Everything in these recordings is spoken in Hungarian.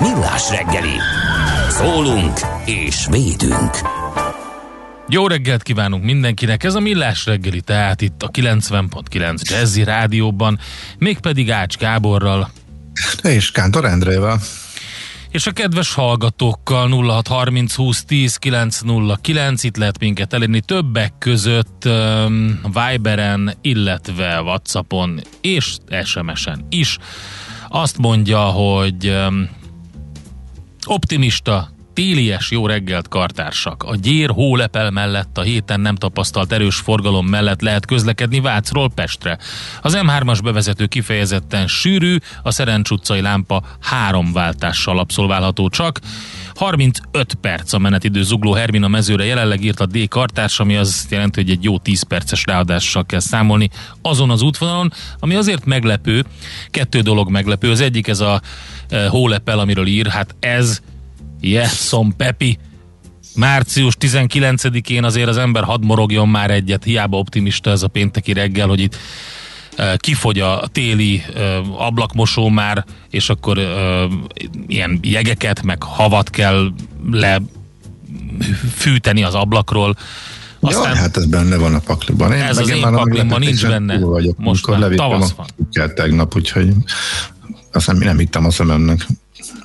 Millás reggeli. Szólunk és védünk. Jó reggelt kívánunk mindenkinek, ez a Millás reggeli, tehát itt a 90.9 Jazzy rádióban, mégpedig Ács Gáborral. És Kántor Endrével. És a kedves hallgatókkal 0630 20 10 909, itt lehet minket elérni többek között um, Viberen, illetve Whatsappon és SMS-en is. Azt mondja, hogy um, optimista, télies jó reggelt kartársak. A gyér hólepel mellett a héten nem tapasztalt erős forgalom mellett lehet közlekedni Vácról Pestre. Az M3-as bevezető kifejezetten sűrű, a Szerencs utcai lámpa három váltással abszolválható csak. 35 perc a menetidő zugló Hermina mezőre jelenleg írt a D kartárs, ami az jelenti, hogy egy jó 10 perces ráadással kell számolni azon az útvonalon, ami azért meglepő, kettő dolog meglepő, az egyik ez a hólepel, amiről ír, hát ez Jesson Pepi. Március 19-én azért az ember hadd morogjon már egyet, hiába optimista ez a pénteki reggel, hogy itt kifogy a téli ablakmosó már, és akkor ilyen jegeket, meg havat kell le fűteni az ablakról. Aztán, Jaj, hát ez benne van a pakliban. Én ez az én paklimban nincs benne. Vagyok, Most már tavasz van. tegnap, úgyhogy aztán nem hittem a szememnek.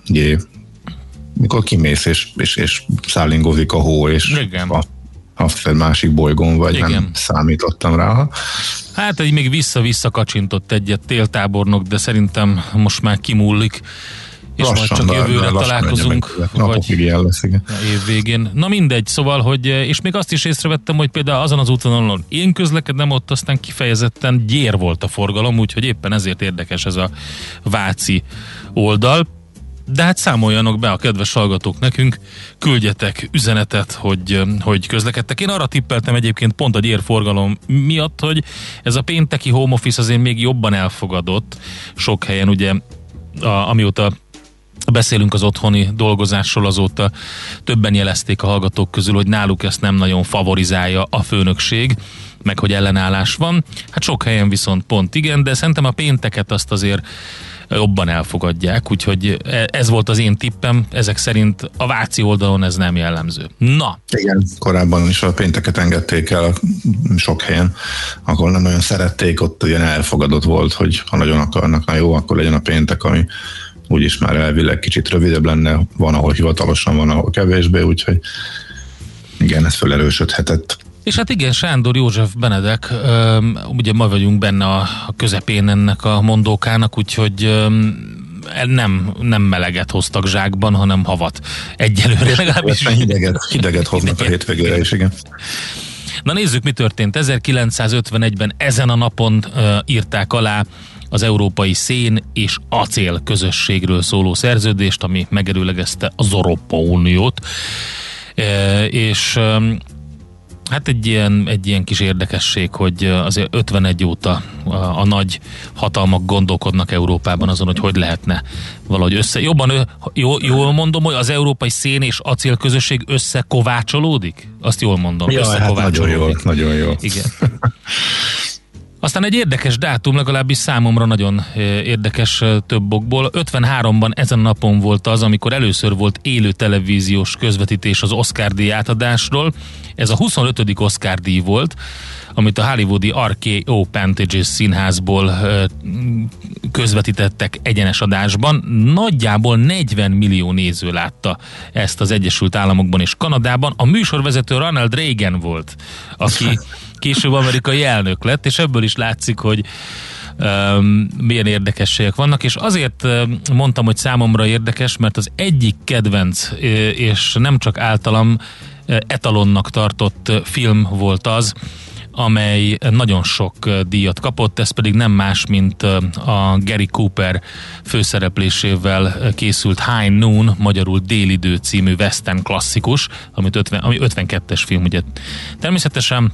Jé mikor kimész és, és, és szállingózik a hó, és Igen. a a másik bolygón vagy, Igen. nem számítottam rá. Hát egy még vissza-vissza kacsintott egyet téltábornok, de szerintem most már kimúlik és lassan, majd csak jövőre találkozunk. Vagy ilyen lesz, igen. Év végén. Na mindegy, szóval, hogy és még azt is észrevettem, hogy például azon az útvonalon én közlekedem, ott aztán kifejezetten gyér volt a forgalom, úgyhogy éppen ezért érdekes ez a Váci oldal de hát számoljanak be a kedves hallgatók nekünk, küldjetek üzenetet, hogy, hogy közlekedtek. Én arra tippeltem egyébként pont a gyérforgalom miatt, hogy ez a pénteki home office azért még jobban elfogadott sok helyen, ugye a, amióta beszélünk az otthoni dolgozásról, azóta többen jelezték a hallgatók közül, hogy náluk ezt nem nagyon favorizálja a főnökség, meg hogy ellenállás van. Hát sok helyen viszont pont igen, de szerintem a pénteket azt azért jobban elfogadják, úgyhogy e, ez volt az én tippem, ezek szerint a Váci oldalon ez nem jellemző. Na. Igen, korábban is a pénteket engedték el sok helyen, akkor nem nagyon szerették, ott ilyen elfogadott volt, hogy ha nagyon akarnak, na jó, akkor legyen a péntek, ami úgyis már elvileg kicsit rövidebb lenne, van, ahol hivatalosan, van, ahol kevésbé, úgyhogy igen, ez felerősödhetett. És hát igen, Sándor József Benedek, ugye ma vagyunk benne a közepén ennek a mondókának, úgyhogy nem, nem meleget hoztak zsákban, hanem havat. Egyelőre legalábbis. Hideget, hideget hoznak a hétvégére is, igen. Na nézzük, mi történt. 1951-ben ezen a napon uh, írták alá az Európai Szén és Acél közösségről szóló szerződést, ami megerőlegezte az Európa Uniót. Uh, és um, Hát egy ilyen, egy ilyen kis érdekesség, hogy azért 51 óta a, a nagy hatalmak gondolkodnak Európában azon, hogy hogy lehetne valahogy össze. Jobban, jó, jól mondom, hogy az európai szén és acél közösség összekovácsolódik? Azt jól mondom, ja, hát nagyon jó, nagyon jó. Igen. Aztán egy érdekes dátum, legalábbis számomra nagyon érdekes több okból. 53-ban ezen napon volt az, amikor először volt élő televíziós közvetítés az Oscar díj átadásról. Ez a 25. Oscar díj volt, amit a hollywoodi RKO Pantages színházból közvetítettek egyenes adásban. Nagyjából 40 millió néző látta ezt az Egyesült Államokban és Kanadában. A műsorvezető Ronald Reagan volt, aki később amerikai elnök lett, és ebből is látszik, hogy um, milyen érdekességek vannak, és azért mondtam, hogy számomra érdekes, mert az egyik kedvenc, és nem csak általam etalonnak tartott film volt az, amely nagyon sok díjat kapott, ez pedig nem más, mint a Gary Cooper főszereplésével készült High Noon, magyarul Délidő című western klasszikus, amit 50, ami 52-es film, ugye. Természetesen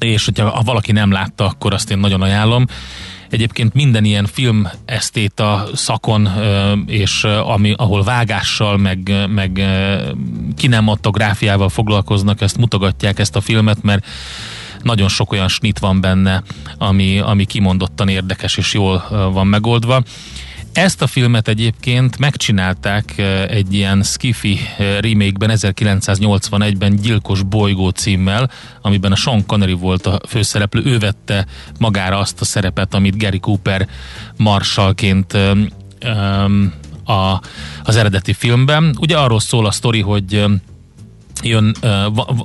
és hogyha ha valaki nem látta, akkor azt én nagyon ajánlom. Egyébként minden ilyen film esztéta szakon, és ami, ahol vágással, meg, meg kinematográfiával foglalkoznak, ezt mutogatják ezt a filmet, mert nagyon sok olyan snit van benne, ami, ami kimondottan érdekes és jól van megoldva. Ezt a filmet egyébként megcsinálták egy ilyen skifi remake-ben 1981-ben Gyilkos bolygó címmel, amiben a Sean Connery volt a főszereplő. Ő vette magára azt a szerepet, amit Gary Cooper marsalként a, az eredeti filmben. Ugye arról szól a sztori, hogy jön,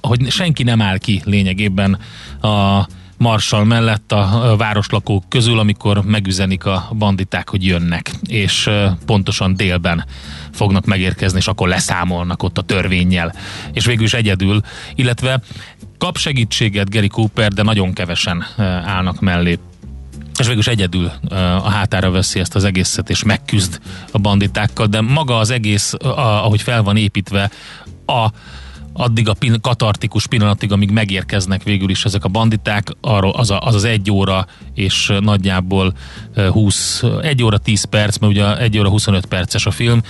hogy senki nem áll ki lényegében a Marsal mellett a városlakók közül, amikor megüzenik a banditák, hogy jönnek, és pontosan délben fognak megérkezni, és akkor leszámolnak ott a törvényjel. És végül is egyedül, illetve kap segítséget Gary Cooper, de nagyon kevesen állnak mellé és végül is egyedül a hátára veszi ezt az egészet, és megküzd a banditákkal, de maga az egész, ahogy fel van építve, a addig a pin- katartikus pillanatig, amíg megérkeznek végül is ezek a banditák, arról az, a, az az egy óra és nagyjából 20, egy óra 10 perc, mert ugye egy óra 25 perces a film,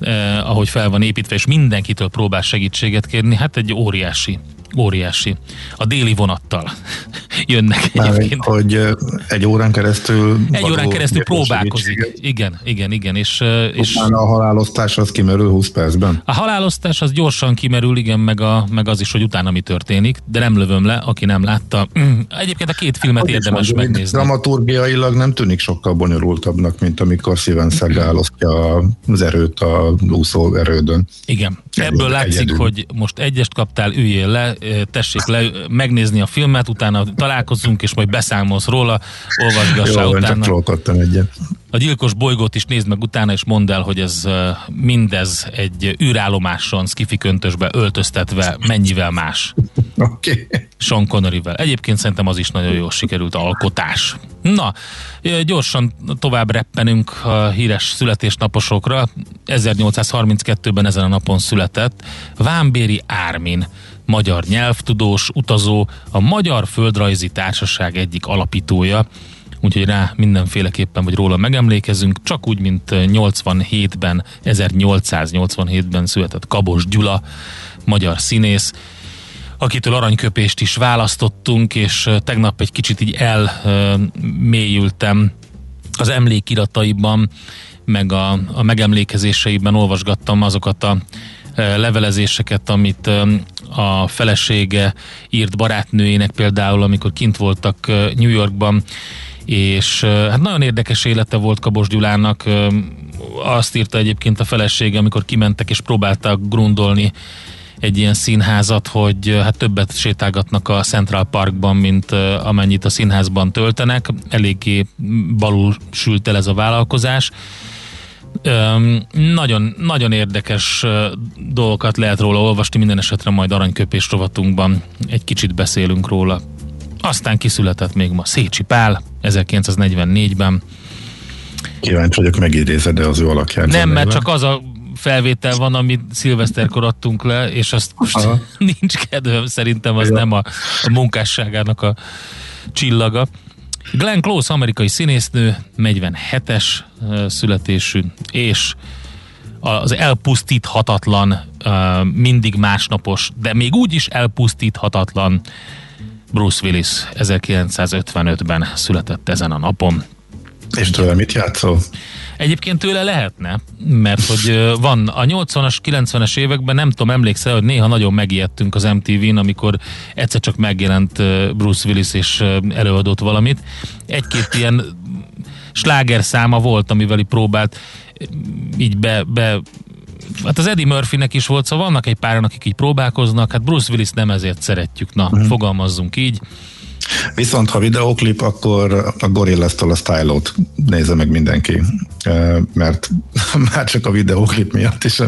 eh, ahogy fel van építve, és mindenkitől próbál segítséget kérni, hát egy óriási óriási. A déli vonattal jönnek Már egyébként. hogy egy órán keresztül egy órán keresztül próbálkozik. Igen, igen, igen. És, és a halálosztás az kimerül 20 percben? A halálosztás az gyorsan kimerül, igen, meg, a, meg az is, hogy utána mi történik, de nem lövöm le, aki nem látta. Egyébként a két filmet az érdemes mondom, megnézni. Dramaturgiailag nem tűnik sokkal bonyolultabbnak, mint amikor Steven Seagal osztja az erőt a úszó erődön. Igen. Ebből látszik, egyedül. hogy most egyest kaptál, üljél le, tessék le, megnézni a filmet, utána találkozunk, és majd beszámolsz róla, olvasgassá Jó, utána. egyet. A gyilkos bolygót is nézd meg utána, és mondd el, hogy ez mindez egy űrállomáson, skifi köntösbe öltöztetve mennyivel más. Oké. Okay. Sean Connery-vel. Egyébként szerintem az is nagyon jól sikerült alkotás. Na, gyorsan tovább reppenünk a híres születésnaposokra. 1832-ben ezen a napon született Vámbéri Ármin magyar nyelvtudós, utazó, a Magyar Földrajzi Társaság egyik alapítója, úgyhogy rá mindenféleképpen, vagy róla megemlékezünk, csak úgy, mint 87-ben, 1887-ben született Kabos Gyula, magyar színész, akitől aranyköpést is választottunk, és tegnap egy kicsit így elmélyültem az emlékirataiban, meg a, a megemlékezéseiben olvasgattam azokat a levelezéseket, amit a felesége írt barátnőjének például, amikor kint voltak New Yorkban, és hát nagyon érdekes élete volt Kabos Gyulának. Azt írta egyébként a felesége, amikor kimentek és próbáltak grundolni egy ilyen színházat, hogy hát többet sétálgatnak a Central Parkban, mint amennyit a színházban töltenek. Eléggé balul sült el ez a vállalkozás nagyon, nagyon érdekes dolgokat lehet róla olvasni, minden esetre majd aranyköpés rovatunkban egy kicsit beszélünk róla. Aztán kiszületett még ma Szécsi Pál 1944-ben. Kíváncsi vagyok, megidézed-e az ő alakját? Nem, mert csak az a felvétel van, amit szilveszterkor adtunk le, és azt most Aha. nincs kedvem, szerintem az ja. nem a, a munkásságának a csillaga. Glenn Close, amerikai színésznő, 47-es születésű, és az elpusztíthatatlan, mindig másnapos, de még úgy is elpusztíthatatlan Bruce Willis 1955-ben született ezen a napon. És tőle mit játszol? Egyébként tőle lehetne, mert hogy van a 80-as, 90-es években, nem tudom, emlékszel, hogy néha nagyon megijedtünk az MTV-n, amikor egyszer csak megjelent Bruce Willis és előadott valamit. Egy-két ilyen sláger száma volt, amivel próbált így be, be hát az Eddie Murphynek is volt, szóval vannak egy páran, akik így próbálkoznak, hát Bruce Willis nem ezért szeretjük, na, uh-huh. fogalmazzunk így. Viszont ha videóklip, akkor a Gorillaz-tól a Style-ot nézze meg mindenki, mert már csak a videóklip miatt is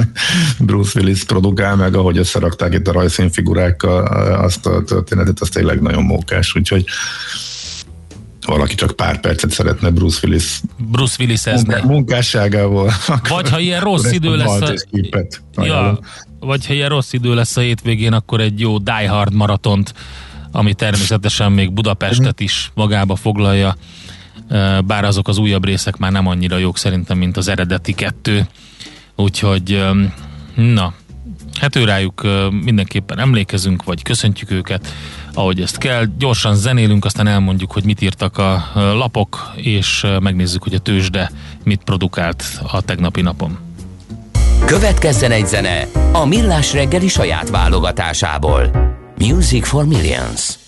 Bruce Willis produkál meg, ahogy összerakták itt a rajzszínfigurákkal azt a történetet, az tényleg nagyon mókás, úgyhogy valaki csak pár percet szeretne Bruce Willis Bruce Willis munká, munkásságával. Vagy ha ilyen rossz idő lesz a... Ja, vagy ha ilyen rossz idő lesz a hétvégén, akkor egy jó Die Hard maratont ami természetesen még Budapestet is magába foglalja, bár azok az újabb részek már nem annyira jók szerintem, mint az eredeti kettő. Úgyhogy, na, hát őrájuk mindenképpen emlékezünk, vagy köszöntjük őket, ahogy ezt kell. Gyorsan zenélünk, aztán elmondjuk, hogy mit írtak a lapok, és megnézzük, hogy a tőzsde mit produkált a tegnapi napon. Következzen egy zene a Millás reggeli saját válogatásából. Music for Millions.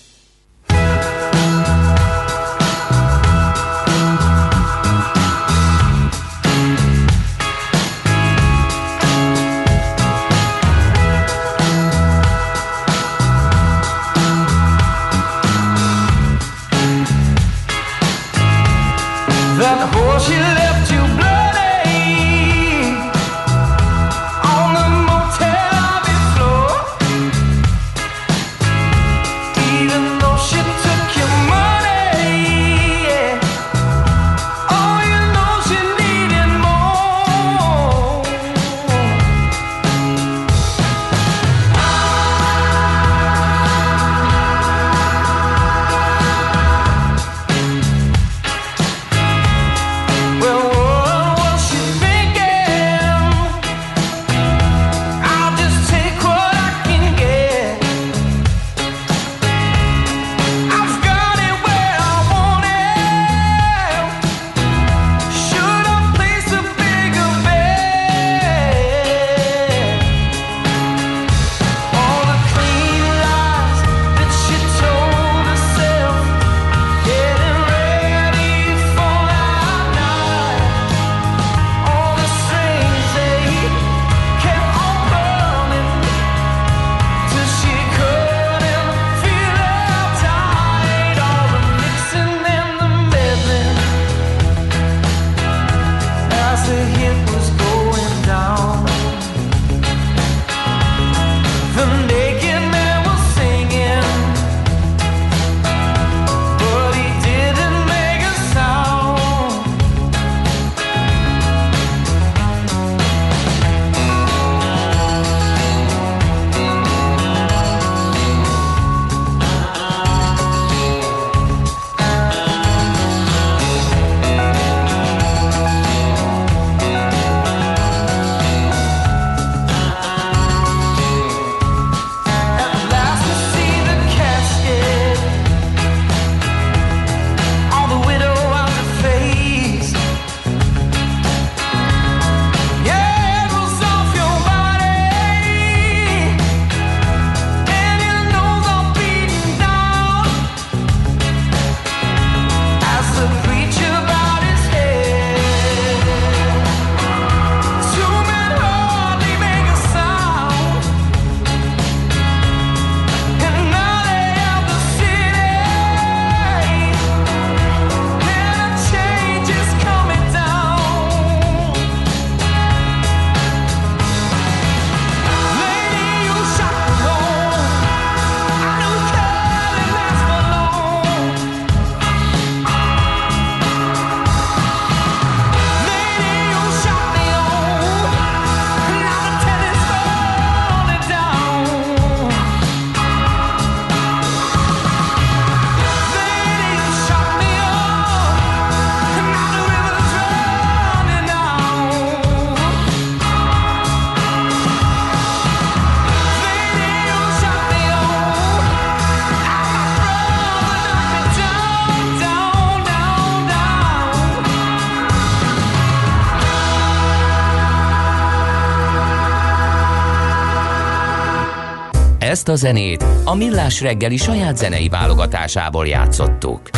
Ezt a zenét a Millás reggeli saját zenei válogatásából játszottuk.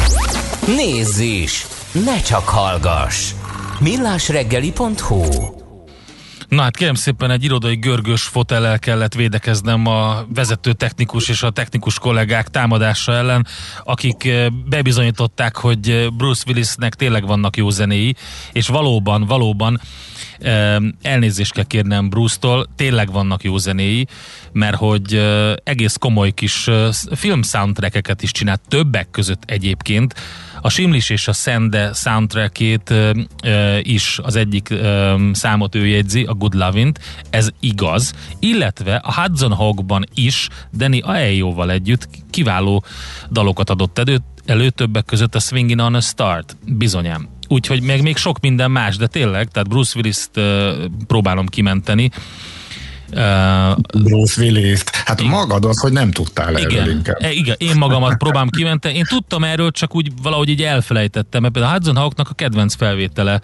Nézz is! Ne csak hallgass! millásreggeli.hu Na hát kérem szépen egy irodai görgős fotellel kellett védekeznem a vezető technikus és a technikus kollégák támadása ellen, akik eh, bebizonyították, hogy Bruce Willisnek tényleg vannak jó zenéi, és valóban, valóban elnézést kell kérnem Bruce-tól, tényleg vannak jó zenéi, mert hogy egész komoly kis film soundtrackeket is csinált, többek között egyébként, a Simlis és a Szende soundtrackét is az egyik számot ő jegyzi, a Good Lovint, ez igaz, illetve a Hudson Hawkban is Danny Aejóval együtt kiváló dalokat adott elő, elő többek között a Swinging on a Start, bizonyám. Úgyhogy meg még sok minden más, de tényleg, tehát Bruce Willis-t uh, próbálom kimenteni, Uh, Bruce willis Hát igen. magad az, hogy nem tudtál igen, erről inkább. E, igen, én magamat próbálom kimenteni. Én tudtam erről, csak úgy valahogy így elfelejtettem, mert például a Hudson Hawknak a kedvenc felvétele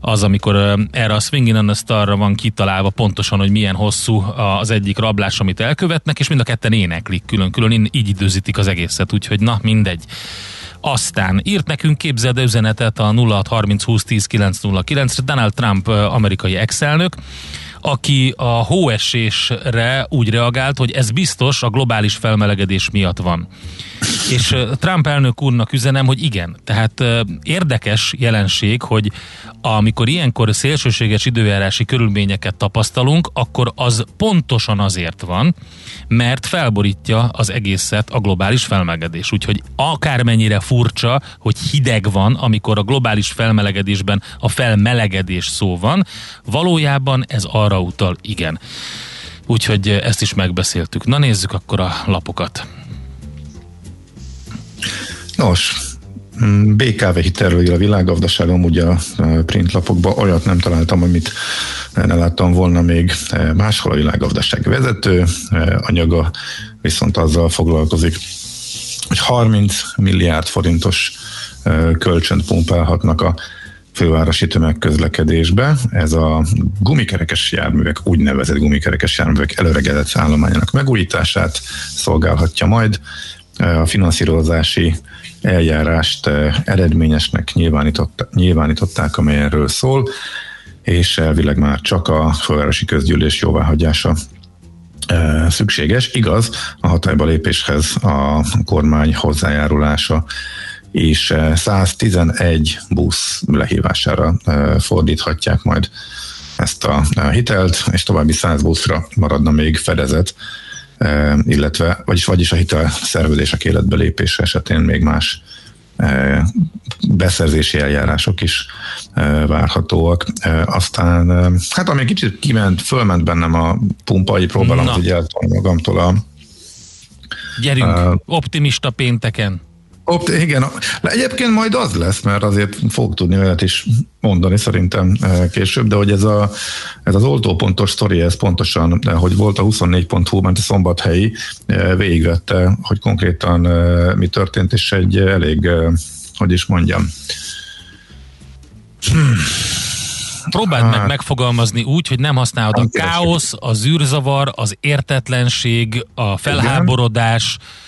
az, amikor erre a Swingin' on the Starra van kitalálva pontosan, hogy milyen hosszú az egyik rablás, amit elkövetnek, és mind a ketten éneklik külön-külön, így időzítik az egészet, úgyhogy na, mindegy. Aztán írt nekünk képzeld üzenetet a 0630 20 10 909-re Donald Trump amerikai ex-elnök, aki a hóesésre úgy reagált, hogy ez biztos a globális felmelegedés miatt van. És Trump elnök úrnak üzenem, hogy igen. Tehát érdekes jelenség, hogy amikor ilyenkor szélsőséges időjárási körülményeket tapasztalunk, akkor az pontosan azért van, mert felborítja az egészet a globális felmelegedés. Úgyhogy akármennyire furcsa, hogy hideg van, amikor a globális felmelegedésben a felmelegedés szó van, valójában ez arra utal, igen. Úgyhogy ezt is megbeszéltük. Na nézzük akkor a lapokat. Nos, mm, BKV hitelről a világgazdaságom, ugye a printlapokban olyat nem találtam, amit ne láttam volna még máshol a világgazdaság vezető anyaga, viszont azzal foglalkozik, hogy 30 milliárd forintos kölcsönt pumpálhatnak a fővárosi tömegközlekedésbe. Ez a gumikerekes járművek, úgynevezett gumikerekes járművek előregedett állományának megújítását szolgálhatja majd. A finanszírozási eljárást eredményesnek nyilvánították, amely erről szól, és elvileg már csak a fővárosi közgyűlés jóváhagyása szükséges. Igaz, a hatályba lépéshez a kormány hozzájárulása és 111 busz lehívására fordíthatják majd ezt a hitelt, és további 100 buszra maradna még fedezet, illetve, vagyis, vagyis a hitel szerződések életbe lépése esetén még más beszerzési eljárások is várhatóak. Aztán, hát ami kicsit kiment, fölment bennem a pumpa, így próbálom, hogy eltolni magamtól a Gyerünk, uh, optimista pénteken. Opt, igen, egyébként majd az lesz, mert azért fog tudni olyat is mondani szerintem eh, később, de hogy ez, a, ez az oltópontos sztori, ez pontosan, eh, hogy volt a 24.hu, ment a szombathelyi, eh, végigvette, hogy konkrétan mi történt, és egy elég, hogy is mondjam, hmm. Próbáld hát. meg megfogalmazni úgy, hogy nem használod a káosz, a zűrzavar, az értetlenség, a felháborodás, Igen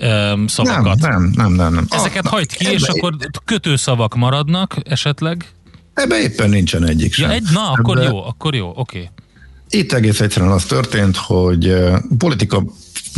um, szavakat. Nem, nem, nem, nem. nem. Ezeket a, hagyd ki, és akkor kötőszavak maradnak esetleg? Ebben éppen nincsen egyik sem. Ja, egy, na, akkor Ebbe, jó, akkor jó, oké. Okay. Itt egész egyszerűen az történt, hogy politika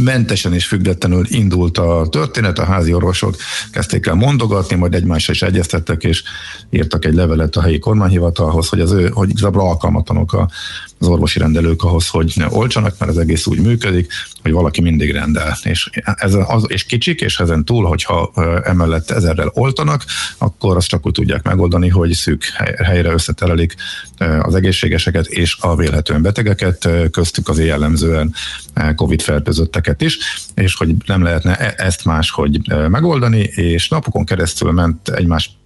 mentesen és függetlenül indult a történet, a házi orvosok kezdték el mondogatni, majd egymással is egyeztettek, és írtak egy levelet a helyi kormányhivatalhoz, hogy az ő, hogy igazából alkalmatlanok a az orvosi rendelők ahhoz, hogy ne olcsanak, mert az egész úgy működik, hogy valaki mindig rendel. És, ez az, és kicsik, és ezen túl, hogyha emellett ezerrel oltanak, akkor azt csak úgy tudják megoldani, hogy szűk helyre összetelelik az egészségeseket és a vélhetően betegeket, köztük az jellemzően COVID fertőzötteket is, és hogy nem lehetne e-, ezt máshogy megoldani, és napokon keresztül ment egymás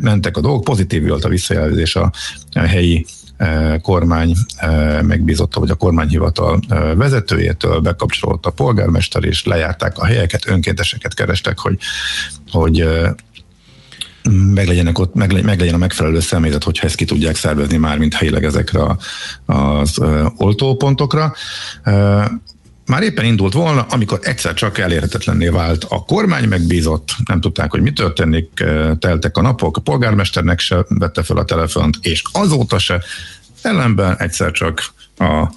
mentek a dolgok, pozitív volt a visszajelzés a helyi kormány e, megbízotta, vagy a kormányhivatal e, vezetőjétől bekapcsolódott a polgármester, és lejárták a helyeket, önkénteseket kerestek, hogy, hogy meglegyenek ott, meg, meglegyen a megfelelő személyzet, hogyha ezt ki tudják szervezni már, mint helyileg ezekre az oltópontokra. Már éppen indult volna, amikor egyszer csak elérhetetlenné vált. A kormány, megbízott, nem tudták, hogy mi történik, teltek a napok, a polgármesternek se vette fel a telefont, és azóta se, ellenben egyszer csak a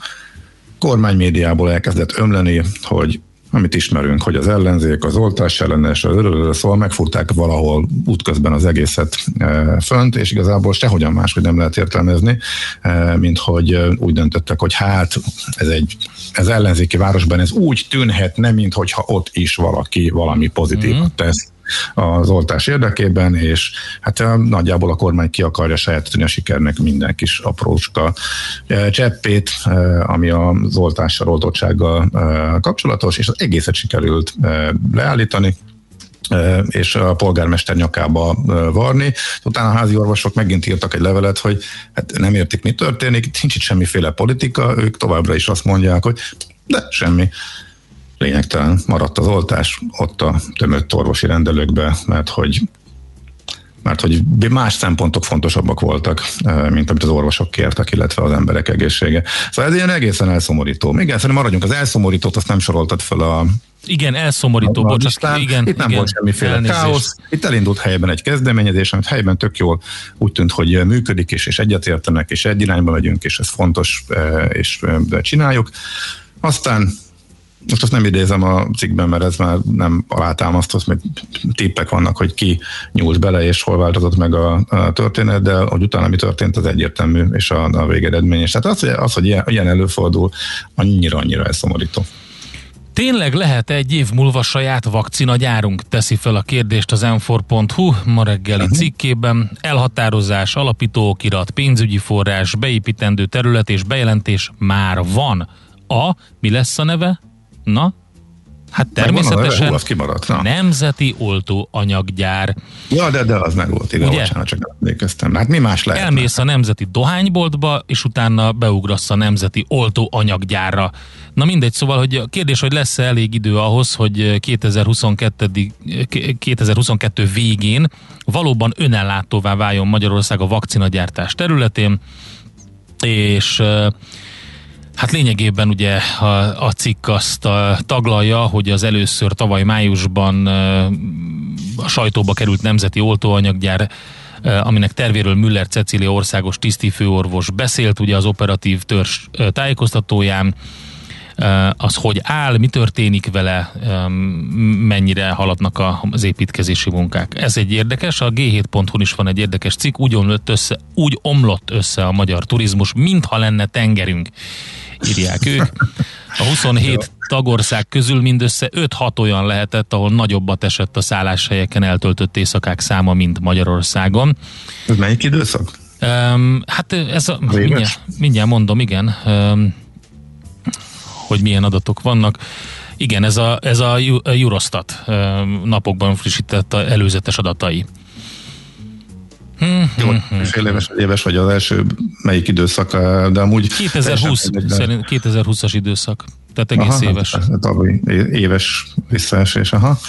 kormány médiából elkezdett ömleni, hogy amit ismerünk, hogy az ellenzék, az oltás ellenes, szóval megfurták valahol útközben az egészet e, fönt, és igazából sehogyan máshogy nem lehet értelmezni, e, mint hogy e, úgy döntöttek, hogy hát ez egy ez ellenzéki városban ez úgy tűnhetne, mintha ott is valaki valami pozitív mm. tesz az oltás érdekében, és hát nagyjából a kormány ki akarja sajátítani a sikernek minden kis aprócska cseppét, ami az oltással, oltottsággal kapcsolatos, és az egészet sikerült leállítani, és a polgármester nyakába varni. Utána a házi orvosok megint írtak egy levelet, hogy hát nem értik, mi történik, nincs itt semmiféle politika, ők továbbra is azt mondják, hogy de semmi lényegtelen maradt az oltás ott a tömött orvosi rendelőkbe, mert hogy mert hogy más szempontok fontosabbak voltak, mint amit az orvosok kértek, illetve az emberek egészsége. Szóval ez ilyen egészen elszomorító. Még szerintem maradjunk, az elszomorítót azt nem soroltad fel a igen, elszomorító, bocsánat. Igen, itt nem igen, volt semmiféle elnézést. káosz. Itt elindult helyben egy kezdeményezés, amit helyben tök jól úgy tűnt, hogy működik, és, és egyetértenek, és egy irányba megyünk, és ez fontos, és csináljuk. Aztán most azt nem idézem a cikkben, mert ez már nem alátámasztott, mert tippek vannak, hogy ki nyúlt bele, és hol változott meg a, a történet, de hogy utána mi történt, az egyértelmű, és a, a végeredmény. És tehát az, hogy, az, hogy ilyen, ilyen előfordul, annyira-annyira elszomorító. Tényleg lehet egy év múlva saját vakcinagyárunk? Teszi fel a kérdést az m ma reggeli uh-huh. cikkében. Elhatározás, alapítókirat, pénzügyi forrás, beépítendő terület és bejelentés már van. A, mi lesz a neve? Na, Hát természetesen Hú, kimaradt, na. nemzeti oltóanyaggyár. Ja, de, de az meg volt, igen, Ugye? bocsánat, csak emlékeztem. Hát mi más lehet? Elmész a nemzeti dohányboltba, és utána beugrasz a nemzeti oltóanyaggyárra. Na mindegy, szóval, hogy a kérdés, hogy lesz-e elég idő ahhoz, hogy 2022, 2022 végén valóban önellátóvá váljon Magyarország a vakcinagyártás területén, és Hát lényegében ugye a, a cikk azt a, taglalja, hogy az először tavaly májusban a sajtóba került nemzeti oltóanyaggyár aminek tervéről Müller Cecília országos tisztifőorvos beszélt, ugye az operatív törzs tájékoztatóján, az hogy áll, mi történik vele, mennyire haladnak az építkezési munkák. Ez egy érdekes, a G7.hu is van egy érdekes cikk, úgy omlott össze, úgy omlott össze a magyar turizmus, mintha lenne tengerünk írják ők. A 27 tagország közül mindössze 5-6 olyan lehetett, ahol nagyobbat esett a szálláshelyeken eltöltött éjszakák száma, mint Magyarországon. Ez melyik időszak? Um, hát ez a, mindjárt, mindjárt mondom, igen, um, hogy milyen adatok vannak. Igen, ez a, ez a Eurostat um, napokban frissített a előzetes adatai. Jó, fél éves, éves vagy az első melyik időszak, de amúgy... 2020, szerint 2020-as időszak, tehát egész aha, éves. Hát, tavaly éves visszaesés, aha.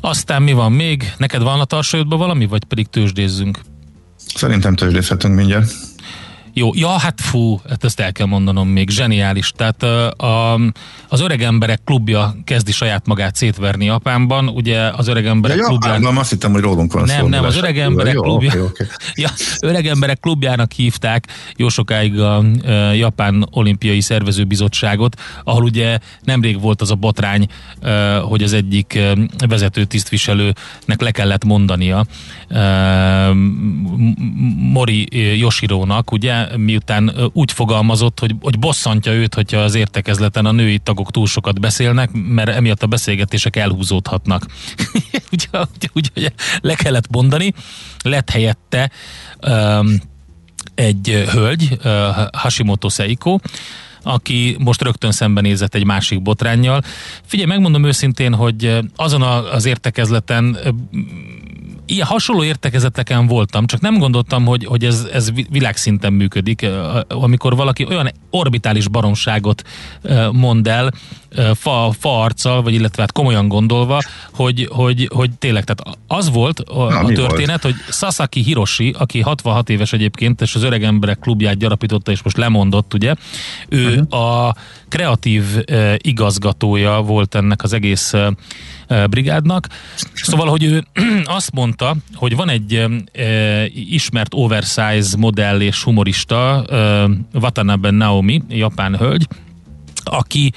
Aztán mi van még? Neked van a tarsajodban valami, vagy pedig tőzsdézzünk? Szerintem tőzsdézhetünk mindjárt. Jó, ja, hát fú, hát ezt el kell mondanom még, zseniális. Tehát a, az öreg emberek klubja kezdi saját magát szétverni Japánban, ugye az öreg emberek ja, klubján... Nem, azt hittem, hogy rólunk van Nem, szó, nem, az öreg emberek jó, klubja... Okay, okay. Ja, öreg emberek klubjának hívták jó sokáig a, a Japán olimpiai szervezőbizottságot, ahol ugye nemrég volt az a botrány, hogy az egyik vezető tisztviselőnek le kellett mondania Mori Yoshirónak, ugye, miután úgy fogalmazott, hogy, hogy bosszantja őt, hogyha az értekezleten a női tagok túl sokat beszélnek, mert emiatt a beszélgetések elhúzódhatnak. úgyhogy úgy, úgy, le kellett mondani, lett helyette um, egy hölgy, uh, Hashimoto Seiko, aki most rögtön szembenézett egy másik botránnyal. Figyelj, megmondom őszintén, hogy azon az értekezleten ilyen hasonló értekezeteken voltam, csak nem gondoltam, hogy, hogy ez, ez világszinten működik, amikor valaki olyan orbitális baromságot mond el, fa, fa arccal, vagy illetve hát komolyan gondolva, hogy, hogy, hogy tényleg, tehát az volt a, Na, a történet, volt? hogy Sasaki Hiroshi, aki 66 éves egyébként, és az öreg emberek klubját gyarapította, és most lemondott, ugye, ő uh-huh. a kreatív uh, igazgatója volt ennek az egész uh, brigádnak. Szóval, hogy ő azt mondta, hogy van egy uh, ismert oversize modell és humorista, Watanabe Naomi, japán hölgy, aki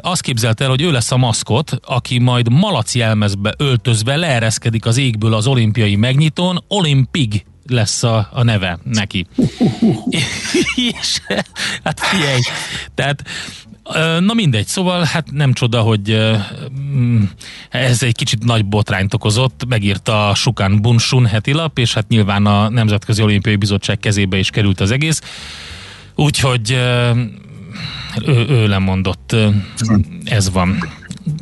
azt képzelt el, hogy ő lesz a maszkot, aki majd malac jelmezbe öltözve leereszkedik az égből az olimpiai megnyitón, Olimpig lesz a, a neve neki. és hát figyelj, tehát Na mindegy, szóval hát nem csoda, hogy mm, ez egy kicsit nagy botrányt okozott, megírta a Sukan Bunsun heti lap, és hát nyilván a Nemzetközi Olimpiai Bizottság kezébe is került az egész. Úgyhogy ő, ő lemondott, ez van.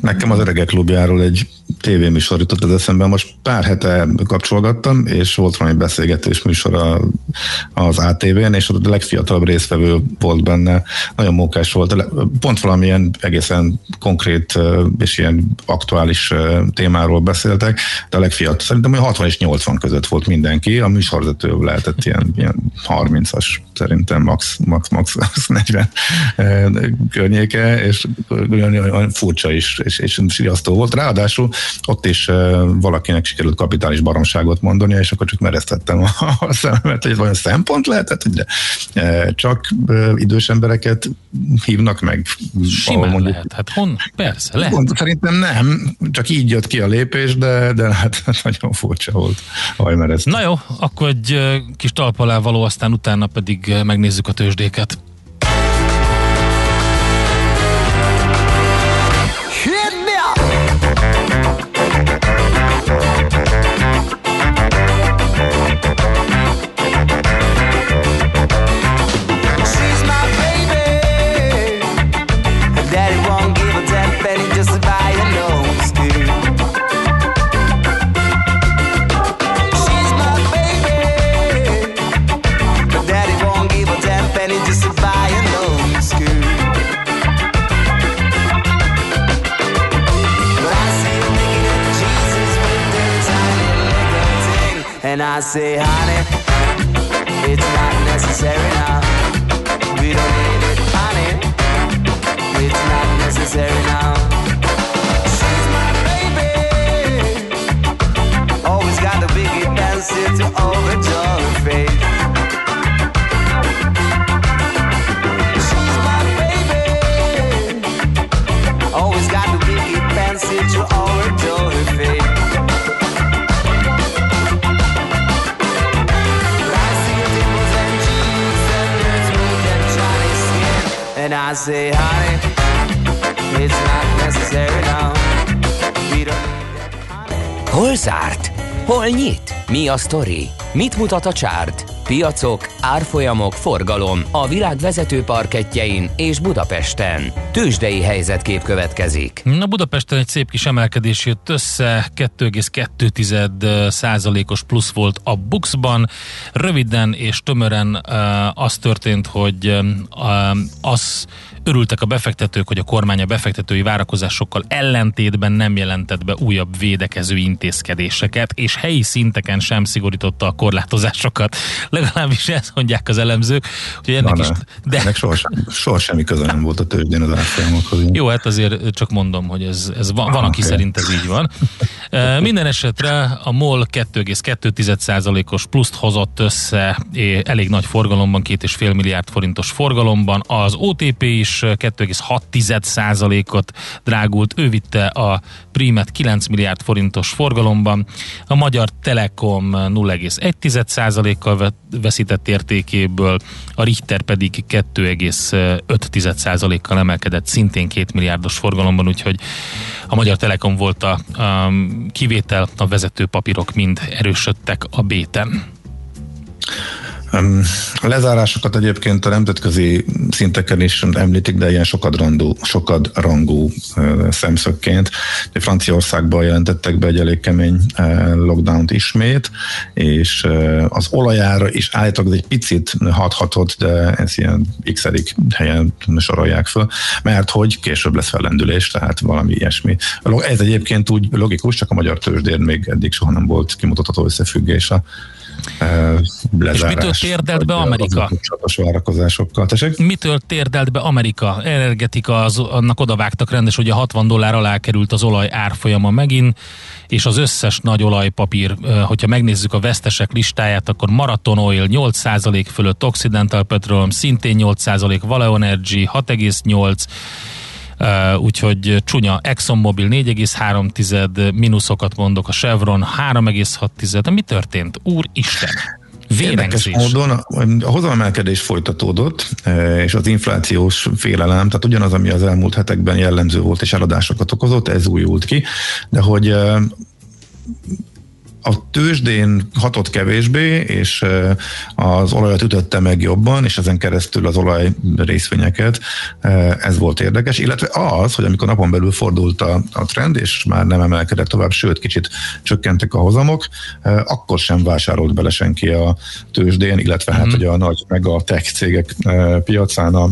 Nekem az öregek klubjáról egy tévéműsor jutott az eszembe. Most pár hete kapcsolgattam, és volt valami beszélgetés műsor az ATV-n, és a legfiatalabb résztvevő volt benne. Nagyon mókás volt. Pont valamilyen egészen konkrét és ilyen aktuális témáról beszéltek, de a legfiatalabb, szerintem 60 és 80 között volt mindenki. A műsorvezető lehetett ilyen, ilyen 30-as, szerintem max, max, max 40 környéke, és olyan furcsa is, és, és siriasztó volt. Ráadásul ott is valakinek sikerült kapitális baromságot mondani, és akkor csak mereztettem a, szememet, hogy olyan szempont lehetett, hogy csak idős embereket hívnak meg. Simán mondjuk. lehet, hát hon, persze, lehet. Pont, szerintem nem, csak így jött ki a lépés, de, de hát nagyon furcsa volt. Na jó, akkor egy kis talpalá való, aztán utána pedig megnézzük a tőzsdéket. Say, honey, say, honey, it's not necessary now. Hol zárt? Hol nyit? Mi a sztori? Mit mutat a csárt? Piacok, árfolyamok, forgalom a világ vezető parketjein és Budapesten. Tősdei helyzetkép következik. Na Budapesten egy szép kis emelkedés jött össze, 2,2 százalékos plusz volt a Buxban. Röviden és tömören az történt, hogy az Örültek a befektetők, hogy a kormány a befektetői várakozásokkal ellentétben nem jelentett be újabb védekező intézkedéseket, és helyi szinteken sem szigorította a korlátozásokat. Legalábbis ezt mondják az elemzők. Hogy ennek Na, is, de... Ennek soha, soha semmi köze nem volt a tőzsdén az árfolyamokhoz. Jó, hát azért csak mondom, hogy ez, ez van, van aki okay. szerint ez így van. Minden esetre a MOL 2,2%-os pluszt hozott össze elég nagy forgalomban, 2,5 milliárd forintos forgalomban. Az OTP is 2,6%-ot drágult. Ő vitte a Primet 9 milliárd forintos forgalomban. A Magyar Telekom 0,1%-kal veszített értékéből, a Richter pedig 2,5%-kal emelkedett szintén 2 milliárdos forgalomban, úgyhogy a Magyar Telekom volt a, a kivétel, a vezető papírok mind erősödtek a béten. A lezárásokat egyébként a nemzetközi szinteken is említik, de ilyen sokadrangú, sokadrangú szemszögként. Franciaországban jelentettek be egy elég kemény lockdown ismét, és az olajára is állítólag egy picit hathatott, de ez ilyen x helyen sorolják föl, mert hogy később lesz fellendülés, tehát valami ilyesmi. Ez egyébként úgy logikus, csak a magyar tőzsdén még eddig soha nem volt kimutatható összefüggés a lezárás. És mitől térdelt be Amerika? várakozásokkal. Tessék? Mitől térdelt be Amerika? Energetika, az, annak odavágtak rendes, hogy a 60 dollár alá került az olaj árfolyama megint, és az összes nagy olajpapír, hogyha megnézzük a vesztesek listáját, akkor Marathon Oil 8% fölött, Occidental Petroleum szintén 8%, Valeo Energy 6,8%, Uh, úgyhogy csúnya ExxonMobil 4,3 mínuszokat mondok, a Chevron 3,6 de mi történt? Úristen! Érdekes módon a hozamemelkedés folytatódott, és az inflációs félelem, tehát ugyanaz, ami az elmúlt hetekben jellemző volt és eladásokat okozott, ez újult ki, de hogy a tőzsdén hatott kevésbé, és az olajat ütötte meg jobban, és ezen keresztül az olaj részvényeket. Ez volt érdekes, illetve az, hogy amikor napon belül fordult a, a trend, és már nem emelkedett tovább, sőt, kicsit csökkentek a hozamok, akkor sem vásárolt bele senki a tőzsdén, illetve mm-hmm. hát, mhm. hogy a nagy meg a tech cégek piacán a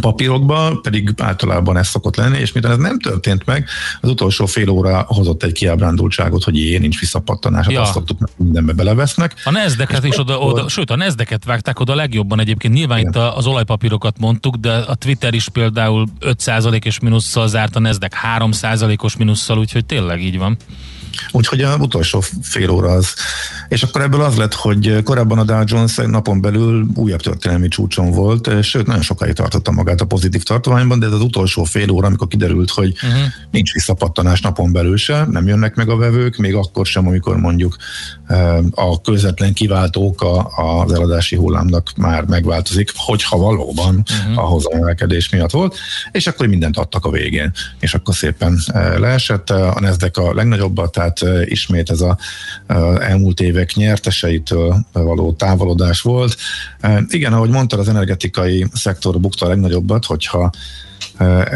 papírokba, pedig általában ez szokott lenni, és miután ez nem történt meg, az utolsó fél óra hozott egy kiábrándultságot, hogy én nincs visszapattanás, hát ja. azt szoktuk, mindenbe belevesznek. A nezdeket is oda, oda, sőt a nezdeket vágták oda legjobban egyébként. Nyilván Igen. itt az olajpapírokat mondtuk, de a Twitter is például 5%-os minusszal zárt, a nezdek 3%-os minusszal, úgyhogy tényleg így van. Úgyhogy a utolsó fél óra az. És akkor ebből az lett, hogy korábban a Dow Jones napon belül újabb történelmi csúcson volt, sőt nagyon sokáig tartotta magát a pozitív tartományban, de ez az utolsó fél óra, amikor kiderült, hogy uh-huh. nincs visszapattanás napon belül se, nem jönnek meg a vevők, még akkor sem, amikor mondjuk eh, a közvetlen kiváltók az eladási hullámnak már megváltozik, hogyha valóban uh-huh. a hozamemelkedés miatt volt, és akkor mindent adtak a végén, és akkor szépen eh, leesett. A Nasdaq a legnagyobbat, tehát ismét ez a elmúlt évek nyerteseitől való távolodás volt. Igen, ahogy mondtad, az energetikai szektor bukta a legnagyobbat, hogyha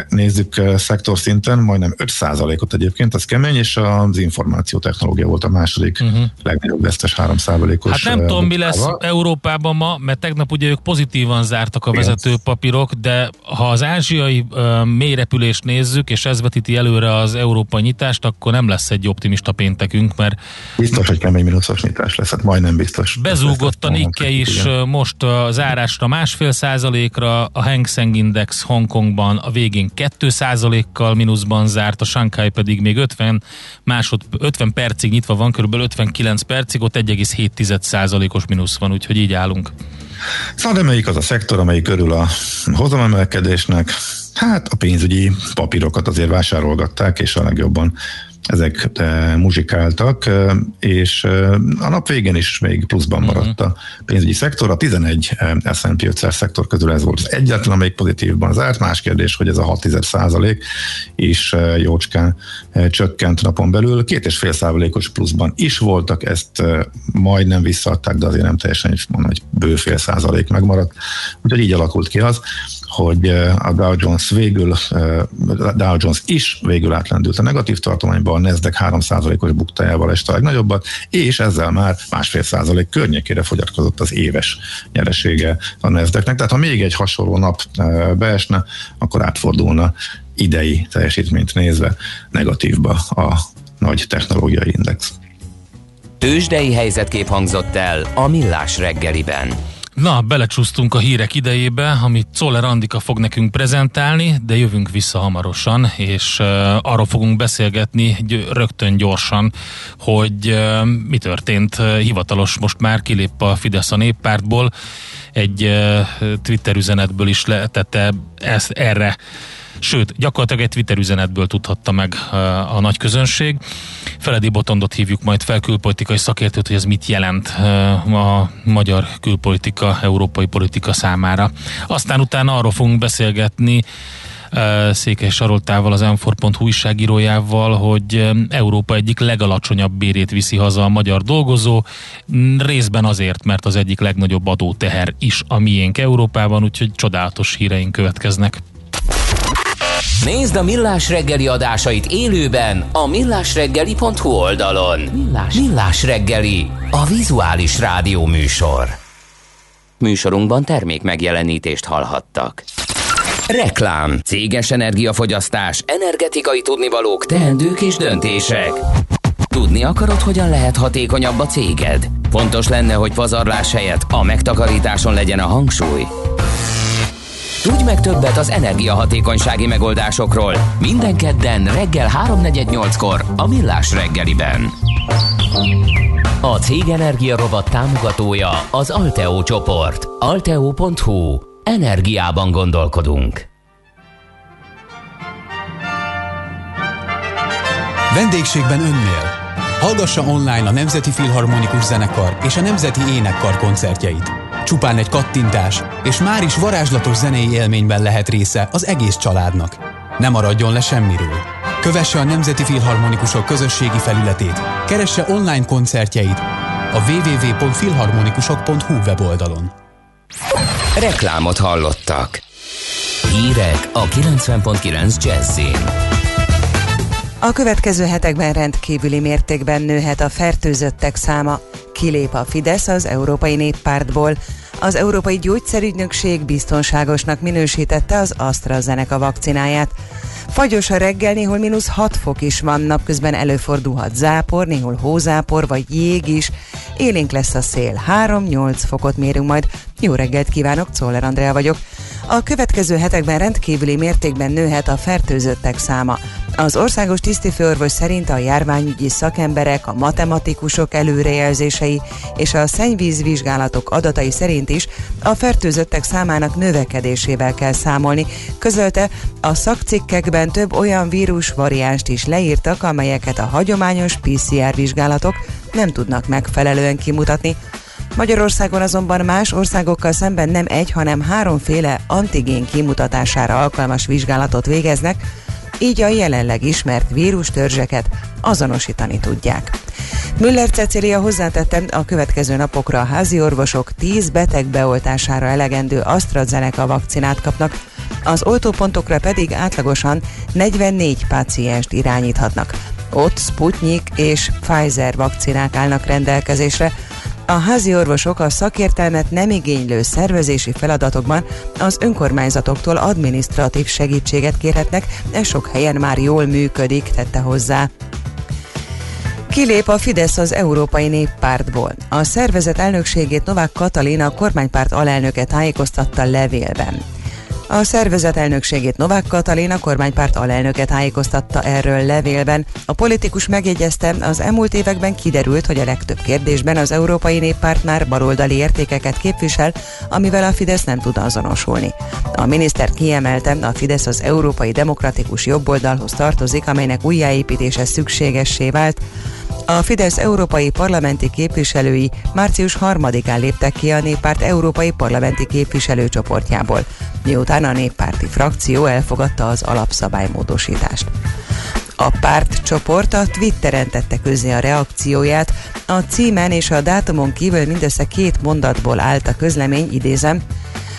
nézzük szektor szinten, majdnem 5%-ot egyébként, az kemény, és az információtechnológia volt a második uh-huh. legnagyobb vesztes 3%-os. Hát nem tudom, mi lesz Európában ma, mert tegnap ugye ők pozitívan zártak a vezetőpapírok, de ha az ázsiai uh, mélyrepülést nézzük, és ez vetíti előre az európai nyitást, akkor nem lesz egy optimista péntekünk, mert... Biztos, hogy kemény mínuszos nyitás lesz, hát majdnem biztos. Bezúgott a Nikke is igen. most a zárásra másfél százalékra, a Hang Seng Index Hongkongban a végén 2%-kal mínuszban zárt, a Shanghai pedig még 50, másod, 50 percig nyitva van, körülbelül 59 percig, ott 1,7%-os mínusz van, úgyhogy így állunk. Szóval de melyik az a szektor, amelyik körül a hozamemelkedésnek? Hát a pénzügyi papírokat azért vásárolgatták, és a legjobban ezek muzsikáltak, és a nap végén is még pluszban maradt a pénzügyi szektor. A 11 S&P 500 szektor közül ez volt az egyetlen, amelyik pozitívban zárt. Más kérdés, hogy ez a 6 százalék is jócskán csökkent napon belül. Két és fél százalékos pluszban is voltak, ezt majdnem visszaadták, de azért nem teljesen, mondom, hogy bő fél százalék megmaradt. Úgyhogy így alakult ki az, hogy a Dow Jones végül, Dow Jones is végül átlendült a negatív tartományba, a Nasdaq 3%-os buktájával este a legnagyobbat, és ezzel már másfél százalék környékére fogyatkozott az éves nyeresége a Nasdaqnek. Tehát ha még egy hasonló nap beesne, akkor átfordulna idei teljesítményt nézve negatívba a nagy technológiai index. Tőzsdei helyzetkép hangzott el a Millás reggeliben. Na, belecsúsztunk a hírek idejébe, amit Czoller Andika fog nekünk prezentálni, de jövünk vissza hamarosan, és uh, arról fogunk beszélgetni rögtön gyorsan, hogy uh, mi történt. Uh, hivatalos most már kilép a Fidesz a néppártból, egy uh, Twitter üzenetből is letette ezt erre Sőt, gyakorlatilag egy Twitter üzenetből tudhatta meg a nagy közönség. Feledi Botondot hívjuk majd fel külpolitikai szakértőt, hogy ez mit jelent a magyar külpolitika, európai politika számára. Aztán utána arról fogunk beszélgetni, Székely Saroltával, az m újságírójával, hogy Európa egyik legalacsonyabb bérét viszi haza a magyar dolgozó, részben azért, mert az egyik legnagyobb adóteher is a miénk Európában, úgyhogy csodálatos híreink következnek. Nézd a Millás reggeli adásait élőben a millásreggeli.hu oldalon. Millás, Millás reggeli, a vizuális rádió műsor. Műsorunkban termék megjelenítést hallhattak. Reklám, céges energiafogyasztás, energetikai tudnivalók, teendők és döntések. Tudni akarod, hogyan lehet hatékonyabb a céged? Fontos lenne, hogy pazarlás helyett a megtakarításon legyen a hangsúly. Tudj meg többet az energiahatékonysági megoldásokról minden kedden reggel 3.48-kor a Millás reggeliben. A Cég Energia rovat támogatója az Alteo csoport. Alteo.hu. Energiában gondolkodunk. Vendégségben önnél. Hallgassa online a Nemzeti Filharmonikus Zenekar és a Nemzeti Énekkar koncertjeit. Csupán egy kattintás, és már is varázslatos zenei élményben lehet része az egész családnak. Ne maradjon le semmiről. Kövesse a Nemzeti Filharmonikusok közösségi felületét, keresse online koncertjeit a www.filharmonikusok.hu weboldalon. Reklámot hallottak. Hírek a 90.9 Jazzin. A következő hetekben rendkívüli mértékben nőhet a fertőzöttek száma. Kilép a Fidesz az Európai Néppártból. Az Európai Gyógyszerügynökség biztonságosnak minősítette az AstraZeneca vakcináját. Fagyos a reggel, néhol mínusz 6 fok is van, napközben előfordulhat zápor, néhol hózápor vagy jég is. Élénk lesz a szél, 3-8 fokot mérünk majd. Jó reggelt kívánok, Czoller Andrea vagyok. A következő hetekben rendkívüli mértékben nőhet a fertőzöttek száma. Az országos tisztifőorvos szerint a járványügyi szakemberek, a matematikusok előrejelzései és a szennyvízvizsgálatok adatai szerint is a fertőzöttek számának növekedésével kell számolni. Közölte, a szakcikkekben több olyan vírus variánst is leírtak, amelyeket a hagyományos PCR vizsgálatok nem tudnak megfelelően kimutatni. Magyarországon azonban más országokkal szemben nem egy, hanem háromféle antigén kimutatására alkalmas vizsgálatot végeznek, így a jelenleg ismert vírustörzseket azonosítani tudják. Müller Cecília hozzátette, a következő napokra a házi orvosok 10 beteg beoltására elegendő AstraZeneca vakcinát kapnak, az oltópontokra pedig átlagosan 44 pácienst irányíthatnak. Ott Sputnik és Pfizer vakcinák állnak rendelkezésre, a házi orvosok a szakértelmet nem igénylő szervezési feladatokban az önkormányzatoktól adminisztratív segítséget kérhetnek, ez sok helyen már jól működik, tette hozzá. Kilép a Fidesz az Európai Néppártból. A szervezet elnökségét Novák Katalin a kormánypárt alelnöke tájékoztatta levélben. A szervezet elnökségét Novák Katalin, a kormánypárt alelnöke tájékoztatta erről levélben. A politikus megjegyezte, az elmúlt években kiderült, hogy a legtöbb kérdésben az Európai Néppárt már baloldali értékeket képvisel, amivel a Fidesz nem tud azonosulni. A miniszter kiemelte, a Fidesz az Európai Demokratikus Jobboldalhoz tartozik, amelynek újjáépítése szükségessé vált. A Fidesz európai parlamenti képviselői március 3-án léptek ki a néppárt európai parlamenti képviselőcsoportjából, miután a néppárti frakció elfogadta az alapszabálymódosítást. A pártcsoport a Twitteren tette közzé a reakcióját, a címen és a dátumon kívül mindössze két mondatból állt a közlemény, idézem,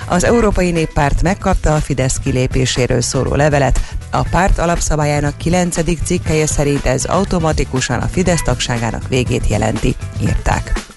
az Európai Néppárt megkapta a Fidesz kilépéséről szóló levelet. A párt alapszabályának 9. cikkeje szerint ez automatikusan a Fidesz tagságának végét jelenti, írták.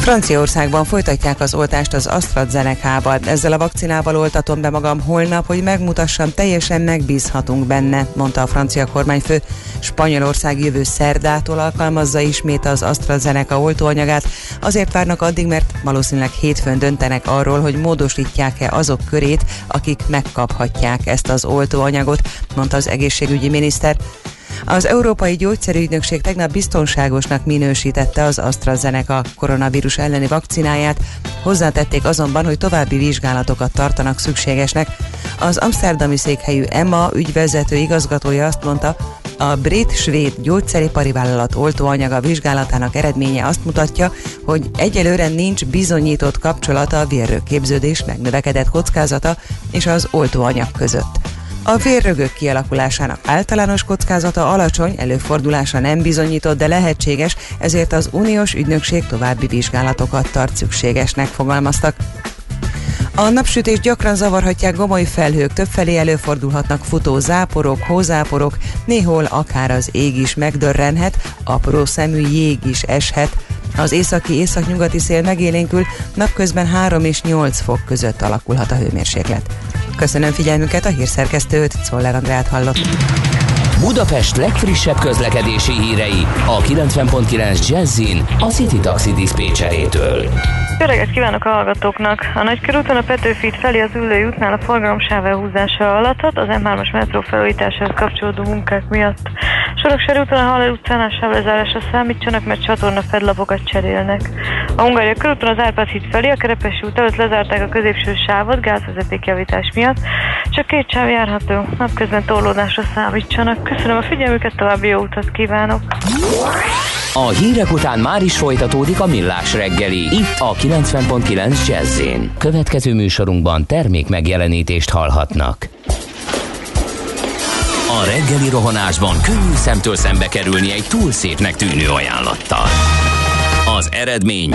Franciaországban folytatják az oltást az AstraZeneca-val. Ezzel a vakcinával oltatom be magam holnap, hogy megmutassam, teljesen megbízhatunk benne, mondta a francia kormányfő. Spanyolország jövő szerdától alkalmazza ismét az AstraZeneca oltóanyagát. Azért várnak addig, mert valószínűleg hétfőn döntenek arról, hogy módosítják-e azok körét, akik megkaphatják ezt az oltóanyagot, mondta az egészségügyi miniszter. Az Európai Gyógyszerügynökség tegnap biztonságosnak minősítette az AstraZeneca koronavírus elleni vakcináját, hozzátették azonban, hogy további vizsgálatokat tartanak szükségesnek. Az amsterdami székhelyű EMA ügyvezető igazgatója azt mondta, A brit-svéd gyógyszeripari vállalat oltóanyaga vizsgálatának eredménye azt mutatja, hogy egyelőre nincs bizonyított kapcsolata a vérrőképződés megnövekedett kockázata és az oltóanyag között. A vérrögök kialakulásának általános kockázata alacsony, előfordulása nem bizonyított, de lehetséges, ezért az uniós ügynökség további vizsgálatokat tart szükségesnek fogalmaztak. A napsütés gyakran zavarhatják gomoly felhők, többfelé előfordulhatnak futó záporok, hózáporok, néhol akár az ég is megdörrenhet, apró szemű jég is eshet. Az északi északnyugati szél megélénkül, napközben 3 és 8 fok között alakulhat a hőmérséklet. Köszönöm figyelmüket, a hírszerkesztőt, Czoller Andrát hallott. Budapest legfrissebb közlekedési hírei a 90.9 Jazzin a City Taxi Dispécsejétől. Öreget kívánok a hallgatóknak! A Nagykörúton a Petőfit felé az ülői útnál a forgalom sávelhúzása alatt az M3-as metró felújításához kapcsolódó munkák miatt. Soroksári úton a Haller utcánál sávlezárásra számítsanak, mert csatorna fedlapokat cserélnek. A Hungária körúton az Árpád híd felé a Kerepesi út előtt lezárták a középső sávot gázvezetékjavítás miatt, csak két sáv járható. Napközben torlódásra számítsanak. Köszönöm a figyelmüket, további jó utat kívánok! A hírek után már is folytatódik a millás reggeli, itt a 90.9 jazz Következő műsorunkban termék megjelenítést hallhatnak. A reggeli rohanásban könnyű szemtől szembe kerülni egy túl szépnek tűnő ajánlattal. Az eredmény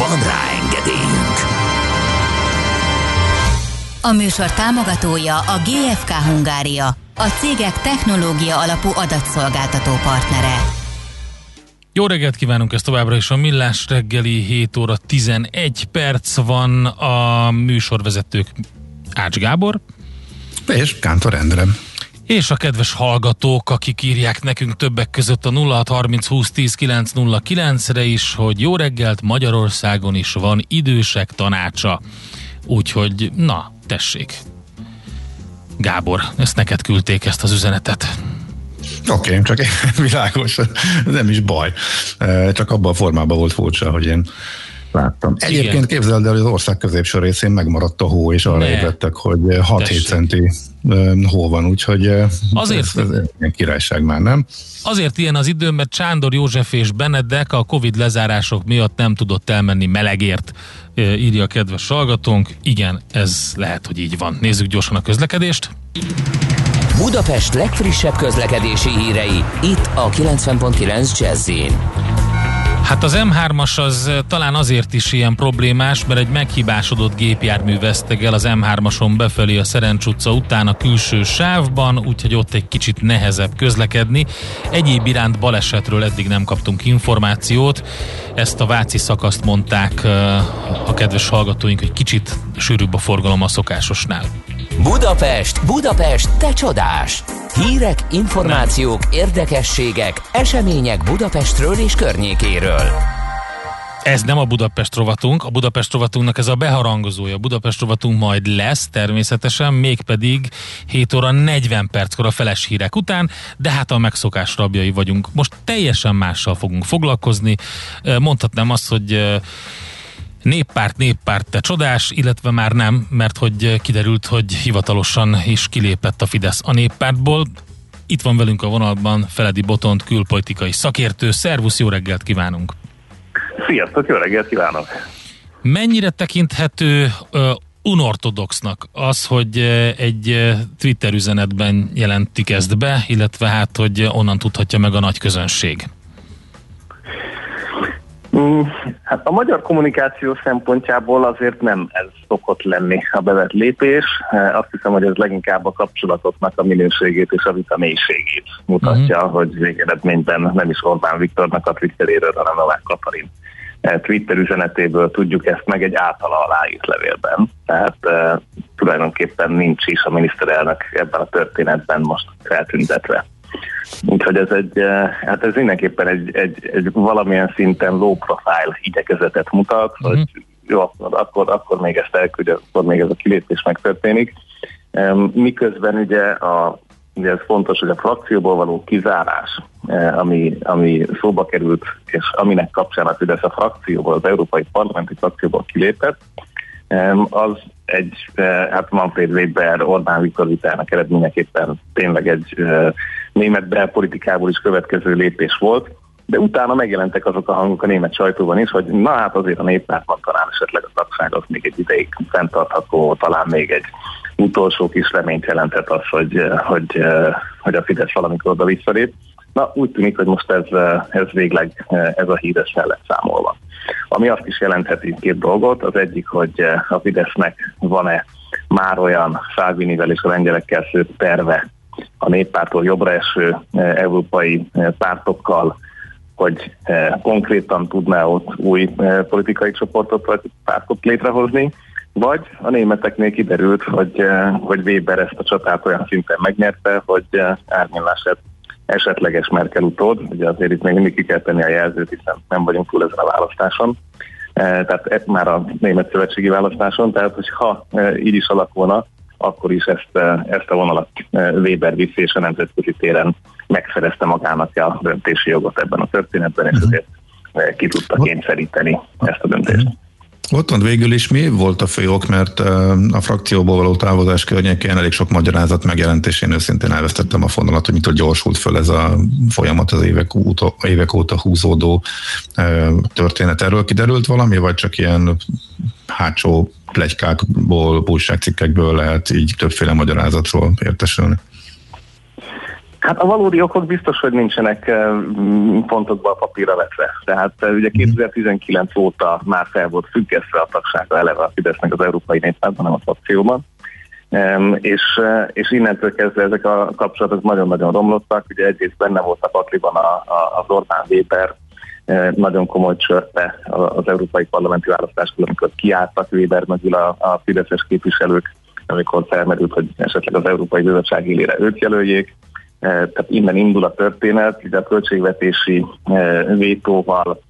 Van rá engedélyünk! A műsor támogatója a GFK Hungária, a cégek technológia alapú adatszolgáltató partnere. Jó reggelt kívánunk, ez továbbra is a Millás reggeli 7 óra 11 perc van a műsorvezetők Ács Gábor és Kántor Endre. És a kedves hallgatók, akik írják nekünk többek között a 0630 20 10 909-re is, hogy jó reggelt, Magyarországon is van idősek tanácsa. Úgyhogy, na, tessék. Gábor, ezt neked küldték ezt az üzenetet. Oké, okay, csak világos, nem is baj. Csak abban a formában volt furcsa, hogy én láttam. Egyébként Igen. képzeld el, hogy az ország középső részén megmaradt a hó, és arra ébredtek, hogy 6-7 centi hó van, úgyhogy azért, ez, ez ilyen királyság már, nem? Azért ilyen az idő, mert Csándor József és Benedek a Covid lezárások miatt nem tudott elmenni melegért, írja a kedves hallgatónk. Igen, ez lehet, hogy így van. Nézzük gyorsan a közlekedést. Budapest legfrissebb közlekedési hírei, itt a 90.9 jazz Hát az M3-as az talán azért is ilyen problémás, mert egy meghibásodott gépjármű vesztegel az M3-ason befelé a Szerencs utca után a külső sávban, úgyhogy ott egy kicsit nehezebb közlekedni. Egyéb iránt balesetről eddig nem kaptunk információt. Ezt a Váci szakaszt mondták a kedves hallgatóink, hogy kicsit sűrűbb a forgalom a szokásosnál. Budapest, Budapest, te csodás! Hírek, információk, érdekességek, események Budapestről és környékéről. Ez nem a Budapest rovatunk, a Budapest rovatunknak ez a beharangozója. A Budapest rovatunk majd lesz természetesen, mégpedig 7 óra 40 perckor a feles hírek után, de hát a megszokás rabjai vagyunk. Most teljesen mással fogunk foglalkozni. Mondhatnám azt, hogy Néppárt, néppárt, te csodás, illetve már nem, mert hogy kiderült, hogy hivatalosan is kilépett a Fidesz a néppártból. Itt van velünk a vonalban Feledi Botont, külpolitikai szakértő. Szervusz, jó reggelt kívánunk! Sziasztok, jó reggelt kívánok! Mennyire tekinthető uh, unortodoxnak az, hogy egy Twitter üzenetben jelentik ezt be, illetve hát, hogy onnan tudhatja meg a nagy közönség? Mm, hát a magyar kommunikáció szempontjából azért nem ez szokott lenni a bevett lépés. Eh, azt hiszem, hogy ez leginkább a kapcsolatoknak a minőségét és a vita mélységét mutatja, uh-huh. hogy végeredményben nem is Orbán Viktornak a Twitteréről, hanem Novák Katalin eh, Twitter üzenetéből tudjuk ezt meg egy általa aláírt levélben. Tehát e, tulajdonképpen nincs is a miniszterelnök ebben a történetben most feltüntetve. Úgyhogy ez egy, hát ez mindenképpen egy, egy, egy valamilyen szinten low profile igyekezetet mutat, uh-huh. hogy jó, akkor, akkor még ezt elküldje, akkor még ez a kilépés megtörténik. Miközben ugye, a, ugye ez fontos, hogy a frakcióból való kizárás, ami, ami szóba került, és aminek kapcsán a Fidesz a frakcióból, az Európai Parlamenti frakcióból kilépett, az egy, hát Manfred Weber, Orbán Viktor vitának eredményeképpen tényleg egy német belpolitikából is következő lépés volt, de utána megjelentek azok a hangok a német sajtóban is, hogy na hát azért a néppártban talán esetleg a tagság az még egy ideig fenntartható, talán még egy utolsó kis reményt jelentett az, hogy, hogy, hogy a Fidesz valamikor oda visszalép. Na, úgy tűnik, hogy most ez, ez végleg ez a hír fel lett számolva. Ami azt is jelentheti két dolgot, az egyik, hogy a Fidesznek van-e már olyan Szálvinivel és a lengyelekkel szőtt terve a néppártól jobbra eső európai pártokkal, hogy konkrétan tudná ott új politikai csoportot vagy pártot létrehozni, vagy a németeknél kiderült, hogy, hogy Weber ezt a csatát olyan szinten megnyerte, hogy Ármin esetleges Merkel utód, ugye azért itt még mindig ki kell tenni a jelzőt, hiszen nem vagyunk túl ezen a választáson, tehát e, már a német szövetségi választáson, tehát hogyha így is alakulna, akkor is ezt, ezt a vonalat Weber viszi, és a nemzetközi téren megszerezte magának a döntési jogot ebben a történetben, és ezért ki tudta kényszeríteni ezt a döntést. Ott van végül is mi volt a fő ok, mert a frakcióból való távozás környékén elég sok magyarázat megjelent, és én őszintén elvesztettem a fonalat, hogy mitől gyorsult föl ez a folyamat az évek óta, évek óta húzódó történet. Erről kiderült valami, vagy csak ilyen hátsó plegykákból, újságcikkekből lehet így többféle magyarázatról értesülni? Hát a valódi okok biztos, hogy nincsenek pontokban a papírra vetve. Tehát eh, ugye 2019 mhm. óta már fel volt függesztve a tagsága eleve a Fidesznek az Európai Néppártban, nem a frakcióban. És, és innentől kezdve ezek a kapcsolatok nagyon-nagyon romlottak. Ugye egyrészt benne volt a pakliban az Orbán Weber, nagyon komoly csörte az európai parlamenti választáskor, amikor kiálltak Weber mögül a, a fideszes képviselők, amikor felmerült, hogy esetleg az Európai Bizottság élére őt jelöljék Eh, tehát innen indul a történet, ugye a költségvetési vétóval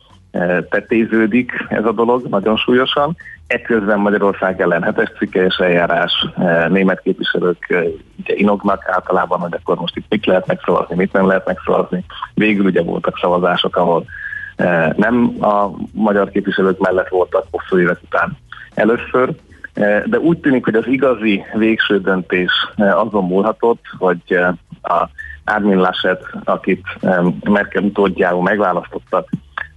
tetéződik ez a dolog nagyon súlyosan. Ekközben Magyarország ellen hetes cikkelyes eljárás, német képviselők ugye inognak általában, hogy akkor most itt mit lehet megszavazni, mit nem lehet megszavazni. Végül ugye voltak szavazások, ahol nem a magyar képviselők mellett voltak hosszú évek után először, de úgy tűnik, hogy az igazi végső döntés azon múlhatott, hogy a Armin Laschet, akit Merkel utódjául megválasztottak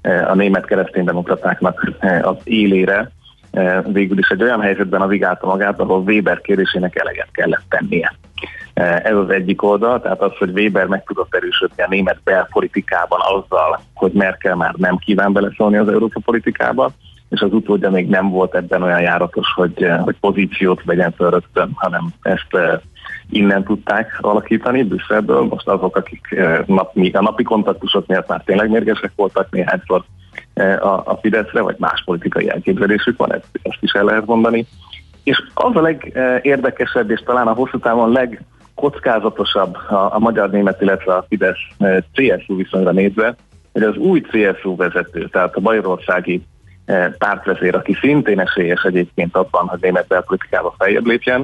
a német kereszténydemokratáknak az élére, végül is egy olyan helyzetben navigálta magát, ahol Weber kérésének eleget kellett tennie. Ez az egyik oldal, tehát az, hogy Weber meg tudott erősödni a német belpolitikában azzal, hogy Merkel már nem kíván beleszólni az Európa politikába, és az utódja még nem volt ebben olyan járatos, hogy, hogy pozíciót vegyen föl rögtön, hanem ezt innen tudták alakítani Brüsszelből. Most azok, akik eh, nap, a napi kontaktusok miatt már tényleg mérgesek voltak néhányszor eh, a, a Fideszre, vagy más politikai elképzelésük van, ezt, ezt is el lehet mondani. És az a legérdekesebb, és talán a hosszú távon legkockázatosabb a, a magyar-német, illetve a Fidesz-CSU eh, viszonyra nézve, hogy az új CSU vezető, tehát a bajorországi pártvezér, aki szintén esélyes egyébként abban, hogy német belpolitikába feljebb lépjen,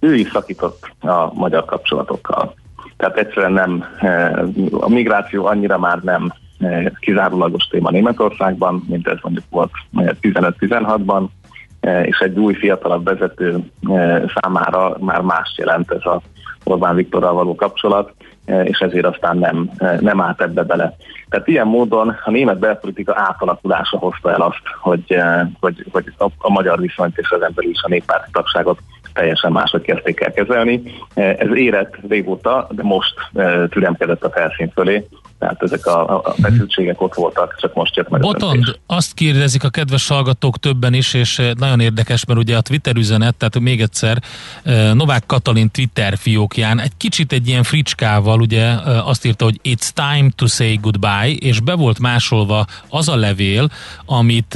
ő is szakított a magyar kapcsolatokkal. Tehát egyszerűen nem, eh, a migráció annyira már nem eh, kizárólagos téma Németországban, mint ez mondjuk volt 15-16-ban, eh, és egy új fiatalabb vezető számára már más jelent ez a Orbán Viktorral való kapcsolat, és ezért aztán nem, nem állt ebbe bele. Tehát ilyen módon a német belpolitika átalakulása hozta el azt, hogy, hogy, hogy a, a magyar viszonyt és az belül is a néppárti tagságot teljesen máshogy kezdték el kezelni. Ez érett régóta, de most türemkedett a felszín fölé, Tehát ezek a, a feszültségek ott voltak, csak most jött meg Botond, azt kérdezik a kedves hallgatók többen is, és nagyon érdekes, mert ugye a Twitter üzenet, tehát még egyszer Novák Katalin Twitter fiókján egy kicsit egy ilyen fricskával ugye azt írta, hogy it's time to say goodbye, és be volt másolva az a levél, amit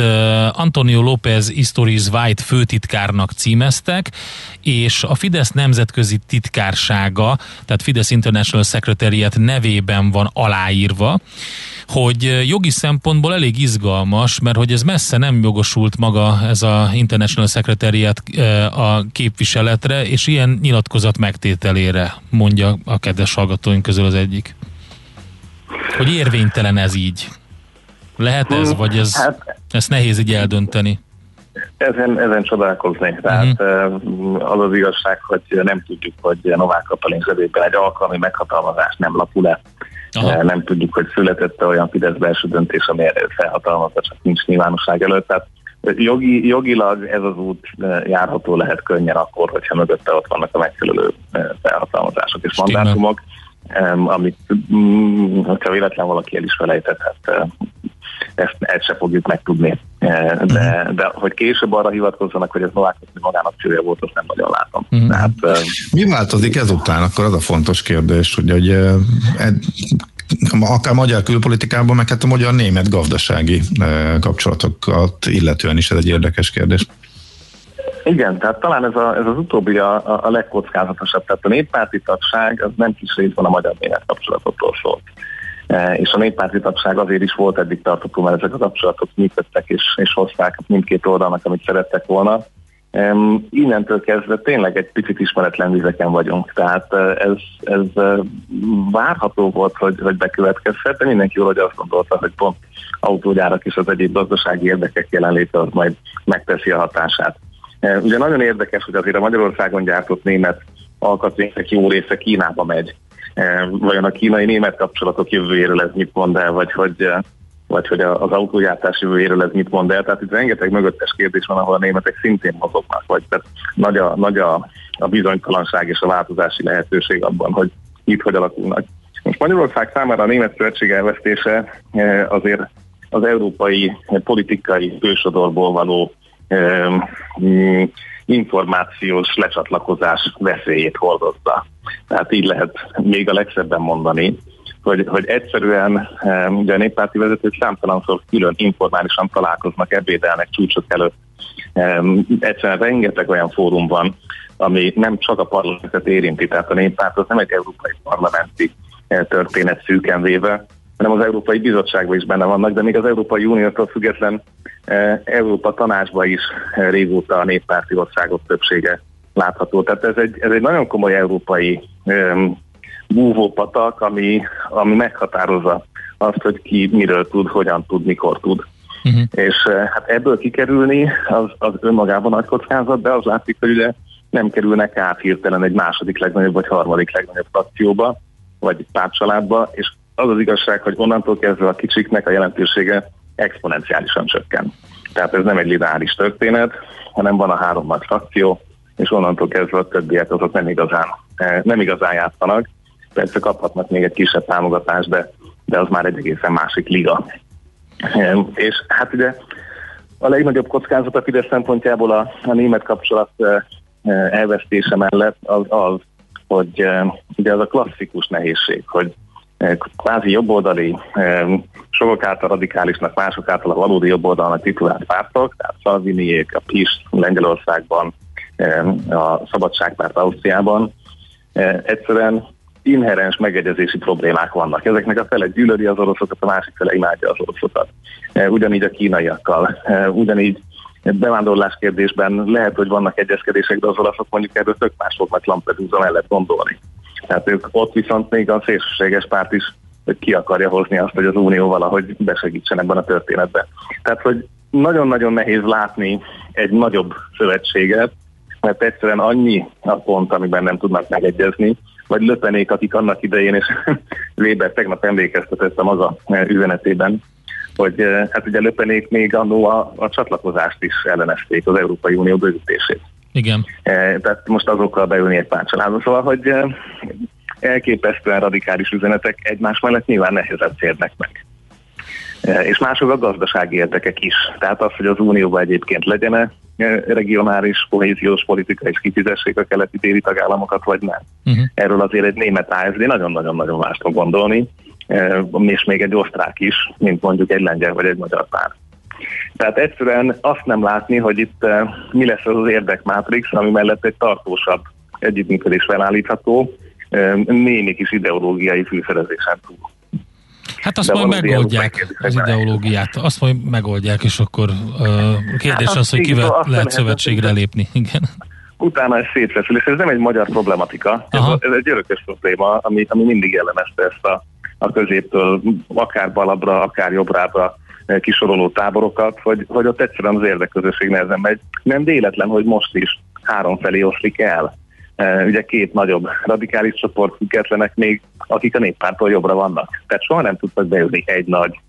Antonio López Istoriz White főtitkárnak címeztek, és a Fidesz nemzetközi titkársága, tehát Fidesz International Secretariat nevében van aláírva, hogy jogi szempontból elég izgalmas, mert hogy ez messze nem jogosult maga ez a International Secretariat a képviseletre, és ilyen nyilatkozat megtételére, mondja a kedves hallgatóink közül az egyik. Hogy érvénytelen ez így. Lehet ez, vagy ez, hát, ezt nehéz így eldönteni? Ezen, ezen csodálkozni. Tehát uh-huh. az az igazság, hogy nem tudjuk, hogy Novák Katalin zsebében egy alkalmi meghatalmazás nem lapul le. Aha. Nem tudjuk, hogy született olyan Fidesz belső döntés, ami felhatalmazza, csak nincs nyilvánosság előtt. Tehát jogi, jogilag ez az út járható lehet könnyen akkor, hogyha mögötte ott vannak a megfelelő felhatalmazások és Stimmel. mandátumok, amit, mm, hogyha véletlen valaki el is felejtett, hát ezt, ezt se fogjuk megtudni. De, uh-huh. de hogy később arra hivatkozzanak, hogy ez Novák magának csője volt, azt nem nagyon látom. Uh-huh. Tehát, Mi változik ezután? Akkor az a fontos kérdés, hogy, hogy akár magyar külpolitikában, meg hát a magyar-német gazdasági kapcsolatokat illetően is ez egy érdekes kérdés. Igen, tehát talán ez, a, ez az utóbbi a, a legkockázatosabb. Tehát a néppárti tagság az nem kis részben a magyar-német kapcsolatokról szólt. E, és a néppárti tagság azért is volt eddig tartható, mert ezek a kapcsolatok működtek és, és hozták mindkét oldalnak, amit szerettek volna. Innentől kezdve tényleg egy picit ismeretlen vizeken vagyunk, tehát e, ez, ez e, várható volt, hogy, hogy bekövetkezhet, de mindenki jól, hogy azt gondolta, hogy pont autógyárak és az egyéb gazdasági érdekek jelenléte az majd megteszi a hatását. Ugye nagyon érdekes, hogy azért a Magyarországon gyártott német alkatrészek jó része Kínába megy. Vajon a kínai-német kapcsolatok jövőjéről ez mit mond el, vagy hogy, vagy hogy az autógyártás jövőjéről ez mit mond el. Tehát itt rengeteg mögöttes kérdés van, ahol a németek szintén mozognak, vagy tehát nagy a, nagy a, a bizonytalanság és a változási lehetőség abban, hogy itt hogy alakulnak. Most Magyarország számára a német szövetség elvesztése azért az európai politikai fősodorból való információs lecsatlakozás veszélyét hordozza. Tehát így lehet még a legszebben mondani, hogy, hogy egyszerűen ugye a néppárti vezetők számtalanszor külön informálisan találkoznak, ebédelnek csúcsok előtt. Egyszerűen rengeteg olyan fórum van, ami nem csak a parlamentet érinti, tehát a néppárt az nem egy európai parlamenti eh, történet szűken véve, hanem az Európai Bizottságban is benne vannak, de még az Európai Uniótól független eh, Európa tanácsban is eh, régóta a néppárti országok többsége látható. Tehát ez egy, ez egy nagyon komoly európai um, búvópatak, ami, ami meghatározza azt, hogy ki miről tud, hogyan tud, mikor tud. Uh-huh. És hát ebből kikerülni az, az önmagában nagy kockázat, de az látszik, hogy ugye nem kerülnek át hirtelen egy második legnagyobb vagy harmadik legnagyobb frakcióba, vagy pártcsaládba, és az az igazság, hogy onnantól kezdve a kicsiknek a jelentősége exponenciálisan csökken. Tehát ez nem egy lineáris történet, hanem van a három nagy frakció, és onnantól kezdve a többiek azok nem igazán, eh, nem igazán játszanak. Persze kaphatnak még egy kisebb támogatást, de, de az már egy egészen másik liga. Eh, és hát ugye a legnagyobb kockázat a Fidesz szempontjából a, a német kapcsolat eh, elvesztése mellett az az, hogy ugye az a klasszikus nehézség, hogy kvázi jobboldali, sokak által radikálisnak, mások által a valódi jobboldalnak titulált pártok, tehát Salviniék, a PIS Lengyelországban, a Szabadságpárt Ausztriában, egyszerűen inherens megegyezési problémák vannak. Ezeknek a fele gyűlöli az oroszokat, a másik fele imádja az oroszokat. Ugyanígy a kínaiakkal, ugyanígy bevándorlás kérdésben lehet, hogy vannak egyezkedések, de az olaszok mondjuk ebből tök más fognak Lampedusa mellett gondolni. Tehát ők ott viszont még a szélsőséges párt is ki akarja hozni azt, hogy az Unió valahogy besegítsen ebben a történetben. Tehát, hogy nagyon-nagyon nehéz látni egy nagyobb szövetséget, mert egyszerűen annyi a pont, amiben nem tudnak megegyezni, vagy löpenék, akik annak idején, és Weber tegnap emlékeztetett a maga üzenetében, hogy eh, hát ugye löpenék még annó a, a csatlakozást is ellenezték, az Európai Unió bővítését. Igen. E, tehát most azokkal beülni egy pár családba. Szóval, hogy e, elképesztően radikális üzenetek egymás mellett nyilván nehezebb férnek meg. E, és mások a gazdasági érdekek is. Tehát az, hogy az Unióban egyébként legyen -e regionális kohéziós politika és kifizessék a keleti téri tagállamokat, vagy nem. Uh-huh. Erről azért egy német ASD nagyon-nagyon-nagyon más fog gondolni, és még egy osztrák is, mint mondjuk egy lengyel vagy egy magyar pár. Tehát egyszerűen azt nem látni, hogy itt e, mi lesz az az érdekmátrix, ami mellett egy tartósabb együttműködés felállítható, némi kis ideológiai fűszerezésen túl. Hát azt De majd megoldják az ideológiát, azt majd megoldják, és akkor uh, kérdés hát az, hogy kivel lehet szövetségre lépni. Igen. Utána ez szétfeszül, és ez nem egy magyar problematika, ez, ez egy örökös probléma, ami, ami mindig jellemezte ezt a, a középtől akár balabbra, akár jobbrába kisoroló táborokat, hogy, hogy ott egyszerűen az érdekközösség nehezen megy. Nem véletlen, hogy most is három felé oszlik el ugye két nagyobb radikális csoport függetlenek még, akik a néppártól jobbra vannak. Tehát soha nem tudtak bejönni egy nagy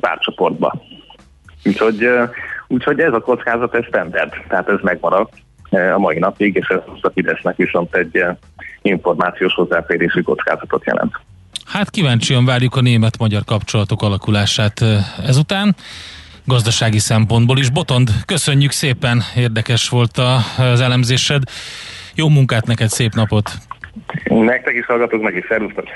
pártcsoportba. Úgyhogy, úgyhogy ez a kockázat, ez standard, tehát ez megmaradt a mai napig, és ez a Fidesznek viszont egy információs hozzáférési kockázatot jelent. Hát kíváncsian várjuk a német-magyar kapcsolatok alakulását ezután gazdasági szempontból is. Botond, köszönjük szépen, érdekes volt az elemzésed. Jó munkát neked, szép napot! Nektek is hallgatok meg is, szervusztok!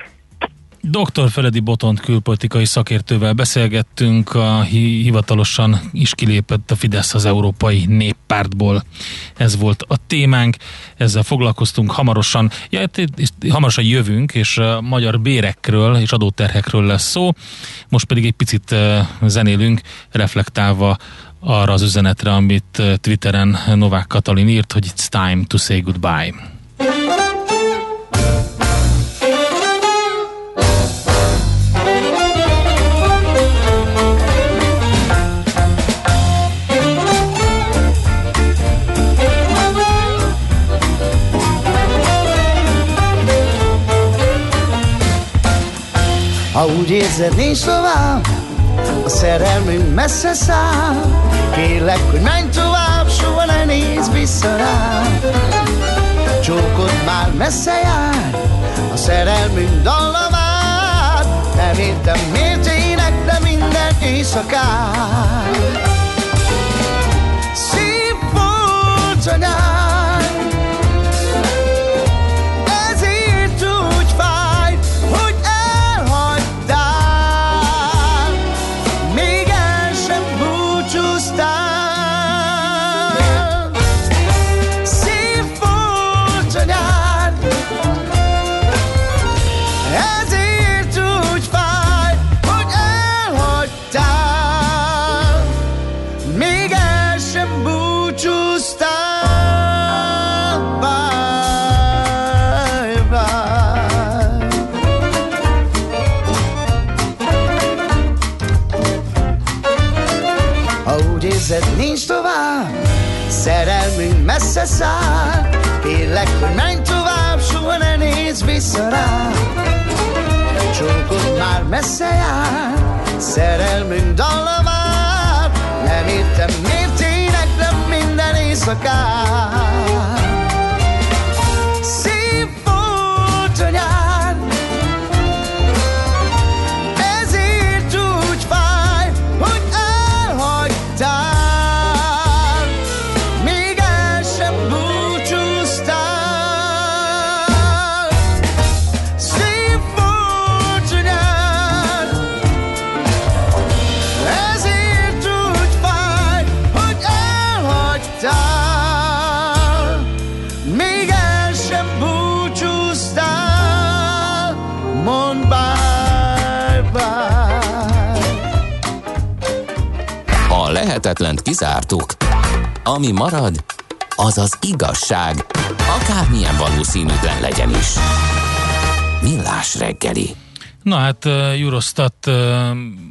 Dr. Feledi Botont külpolitikai szakértővel beszélgettünk, a hivatalosan is kilépett a Fidesz az Európai Néppártból. Ez volt a témánk, ezzel foglalkoztunk hamarosan. Ja, hamarosan jövünk, és a magyar bérekről és adóterhekről lesz szó. Most pedig egy picit zenélünk, reflektálva arra az üzenetre, amit Twitteren Novák Katalin írt, hogy it's time to say goodbye. Érzed, nincs tovább, a szerelmünk messze száll. Kérlek, hogy menj tovább, soha ne nézz vissza rá Csókod már messze jár, a szerelmünk dallamát Nem értem miért énekle minden éjszakát. Szép volt a nyár Messze száll Kérlek, hogy menj tovább Soha ne nézz vissza rá Csókod már messze jár Szerelmünk dallamát Nem értem miért éneklem minden éjszakát lehetetlent kizártuk. Ami marad, az az igazság, akármilyen valószínűtlen legyen is. Millás reggeli. Na hát Eurostat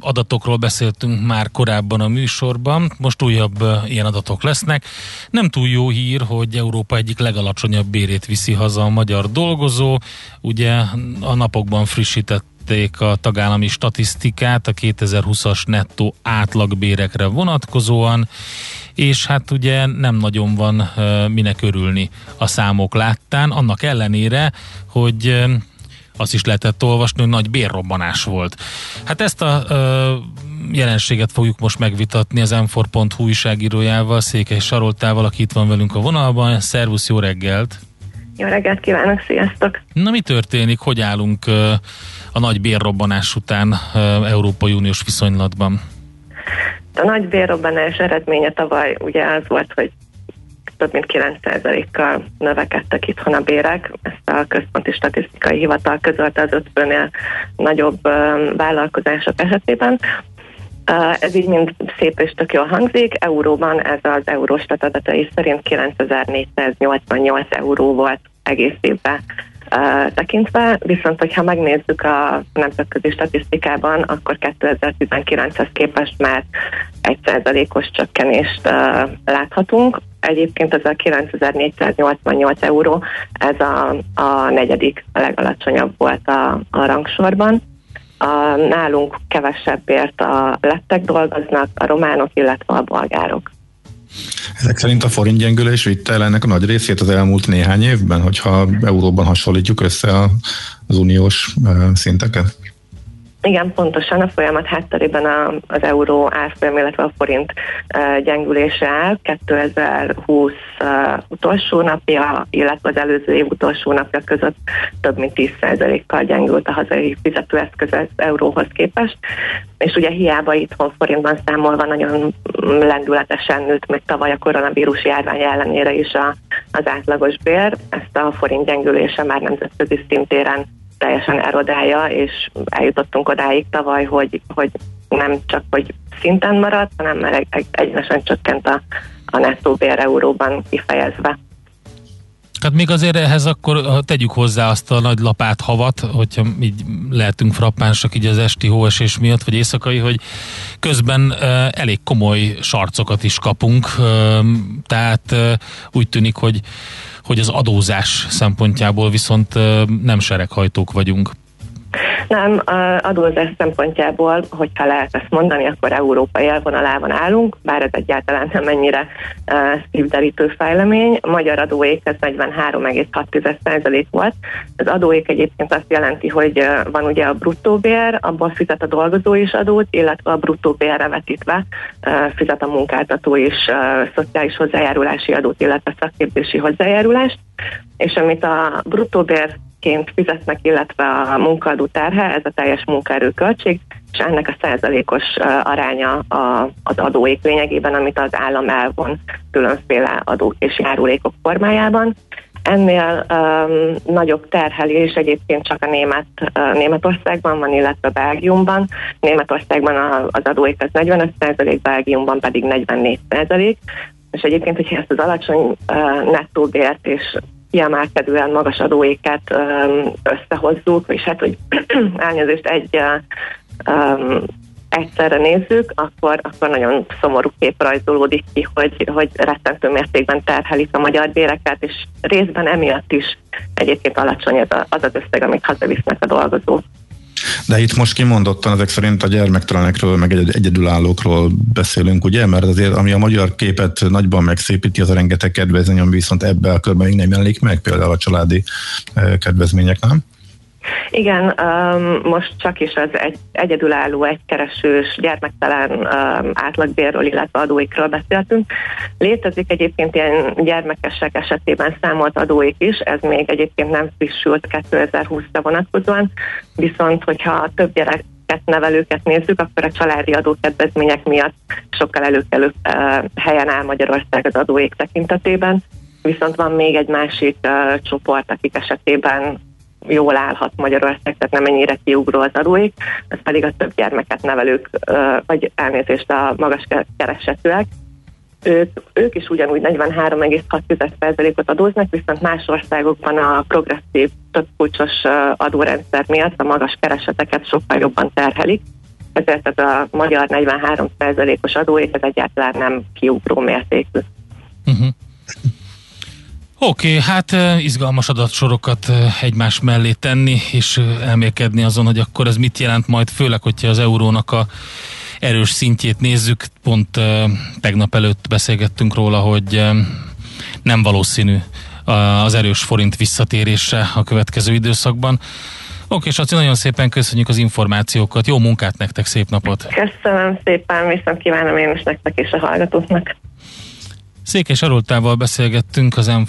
adatokról beszéltünk már korábban a műsorban, most újabb ilyen adatok lesznek. Nem túl jó hír, hogy Európa egyik legalacsonyabb bérét viszi haza a magyar dolgozó. Ugye a napokban frissített bejelentették a tagállami statisztikát a 2020-as nettó átlagbérekre vonatkozóan, és hát ugye nem nagyon van minek örülni a számok láttán, annak ellenére, hogy azt is lehetett olvasni, hogy nagy bérrobbanás volt. Hát ezt a ö, jelenséget fogjuk most megvitatni az m újságírójával, Székely Saroltával, aki itt van velünk a vonalban. Szervusz, jó reggelt! Jó reggelt kívánok, sziasztok! Na mi történik, hogy állunk a nagy bérrobbanás után Európai Uniós viszonylatban? A nagy bérrobbanás eredménye tavaly ugye az volt, hogy több mint 9%-kal növekedtek itthon a bérek. Ezt a Központi Statisztikai Hivatal közölte az ötfőnél nagyobb vállalkozások esetében. Ez így mind szép és tök jól hangzik. Euróban ez az Eurostat adatai szerint 9488 euró volt egész évben tekintve, viszont hogyha megnézzük a nemzetközi statisztikában, akkor 2019-hez képest már 1%-os csökkenést láthatunk. Egyébként ez a 9488 euró, ez a, a negyedik legalacsonyabb volt a, a rangsorban. A, nálunk kevesebbért a lettek dolgoznak, a románok, illetve a bolgárok. Ezek szerint a forint gyengülés vitte el ennek a nagy részét az elmúlt néhány évben, hogyha euróban hasonlítjuk össze az uniós szinteket? Igen, pontosan a folyamat hátterében a, az euró árfolyam, illetve a forint uh, gyengülése áll. 2020 uh, utolsó napja, illetve az előző év utolsó napja között több mint 10%-kal gyengült a hazai fizetőeszköz az euróhoz képest. És ugye hiába itthon forintban számolva nagyon lendületesen nőtt még tavaly a koronavírus járvány ellenére is a, az átlagos bér. Ezt a forint gyengülése már nemzetközi szintéren teljesen erodálja, és eljutottunk odáig tavaly, hogy, hogy nem csak, hogy szinten maradt, hanem már egyenesen csökkent a, a nettó bér euróban kifejezve. Hát még azért ehhez akkor tegyük hozzá azt a nagy lapát havat, hogyha így lehetünk frappánsak így az esti hóesés miatt, vagy éjszakai, hogy közben uh, elég komoly sarcokat is kapunk, tehát úgy tűnik, hogy hogy az adózás szempontjából viszont nem sereghajtók vagyunk. Nem, adózás szempontjából, hogyha lehet ezt mondani, akkor európai elvonalában állunk, bár ez egyáltalán nem ennyire szívderítő fejlemény. A magyar adóék ez 43,6% volt. Az adóék egyébként azt jelenti, hogy van ugye a bruttóbér, abban fizet a dolgozó is adót, illetve a bruttóbérre vetítve fizet a munkáltató is szociális hozzájárulási adót, illetve szakképzési hozzájárulást és amit a bruttóbér ként fizetnek, illetve a munkaadó terhe, ez a teljes munkaerőköltség, és ennek a százalékos aránya az adóék lényegében, amit az állam elvon különféle adók és járulékok formájában. Ennél um, nagyobb terhelés egyébként csak a német, uh, Németországban van, illetve Belgiumban. Németországban a, az adóék az 45% Belgiumban pedig 44% és egyébként, hogyha ezt az alacsony uh, nettóbért és kiemelkedően magas adóéket összehozzuk, és hát, hogy elnézést egy um, egyszerre nézzük, akkor, akkor nagyon szomorú kép rajzolódik ki, hogy, hogy rettentő mértékben terhelik a magyar béreket, és részben emiatt is egyébként alacsony az az, az összeg, amit hazavisznek a dolgozók. De itt most kimondottan ezek szerint a gyermektelenekről, meg egy egyedülállókról beszélünk, ugye? Mert azért, ami a magyar képet nagyban megszépíti, az a rengeteg kedvezmény, ami viszont ebbe a körben még nem jelenik meg, például a családi eh, kedvezmények, nem? Igen, um, most csak is az egy, egyedülálló, egykeresős, gyermektelen um, átlagbérről, illetve adóikról beszéltünk. Létezik egyébként ilyen gyermekesek esetében számolt adóik is, ez még egyébként nem frissült 2020-ra vonatkozóan, viszont hogyha több gyerek nevelőket nézzük, akkor a családi adókedvezmények miatt sokkal előkelő uh, helyen áll Magyarország az adóék tekintetében. Viszont van még egy másik uh, csoport, akik esetében jól állhat Magyarország, tehát nem ennyire kiugró az adóik, ez pedig a több gyermeket nevelők, vagy elnézést a magas keresetűek, ők, ők is ugyanúgy 43,6%-ot adóznak, viszont más országokban a progresszív többkulcsos adórendszer miatt a magas kereseteket sokkal jobban terhelik, ezért ez a magyar 43%-os adóék ez egyáltalán nem kiugró mértékű. Uh-huh. Oké, okay, hát izgalmas adatsorokat egymás mellé tenni, és elmélkedni azon, hogy akkor ez mit jelent majd, főleg, hogyha az eurónak a erős szintjét nézzük. Pont tegnap előtt beszélgettünk róla, hogy nem valószínű az erős forint visszatérése a következő időszakban. Oké, Saci, nagyon szépen köszönjük az információkat. Jó munkát nektek, szép napot! Köszönöm szépen, viszont kívánom én is nektek és a hallgatóknak. Székes Arultával beszélgettünk az m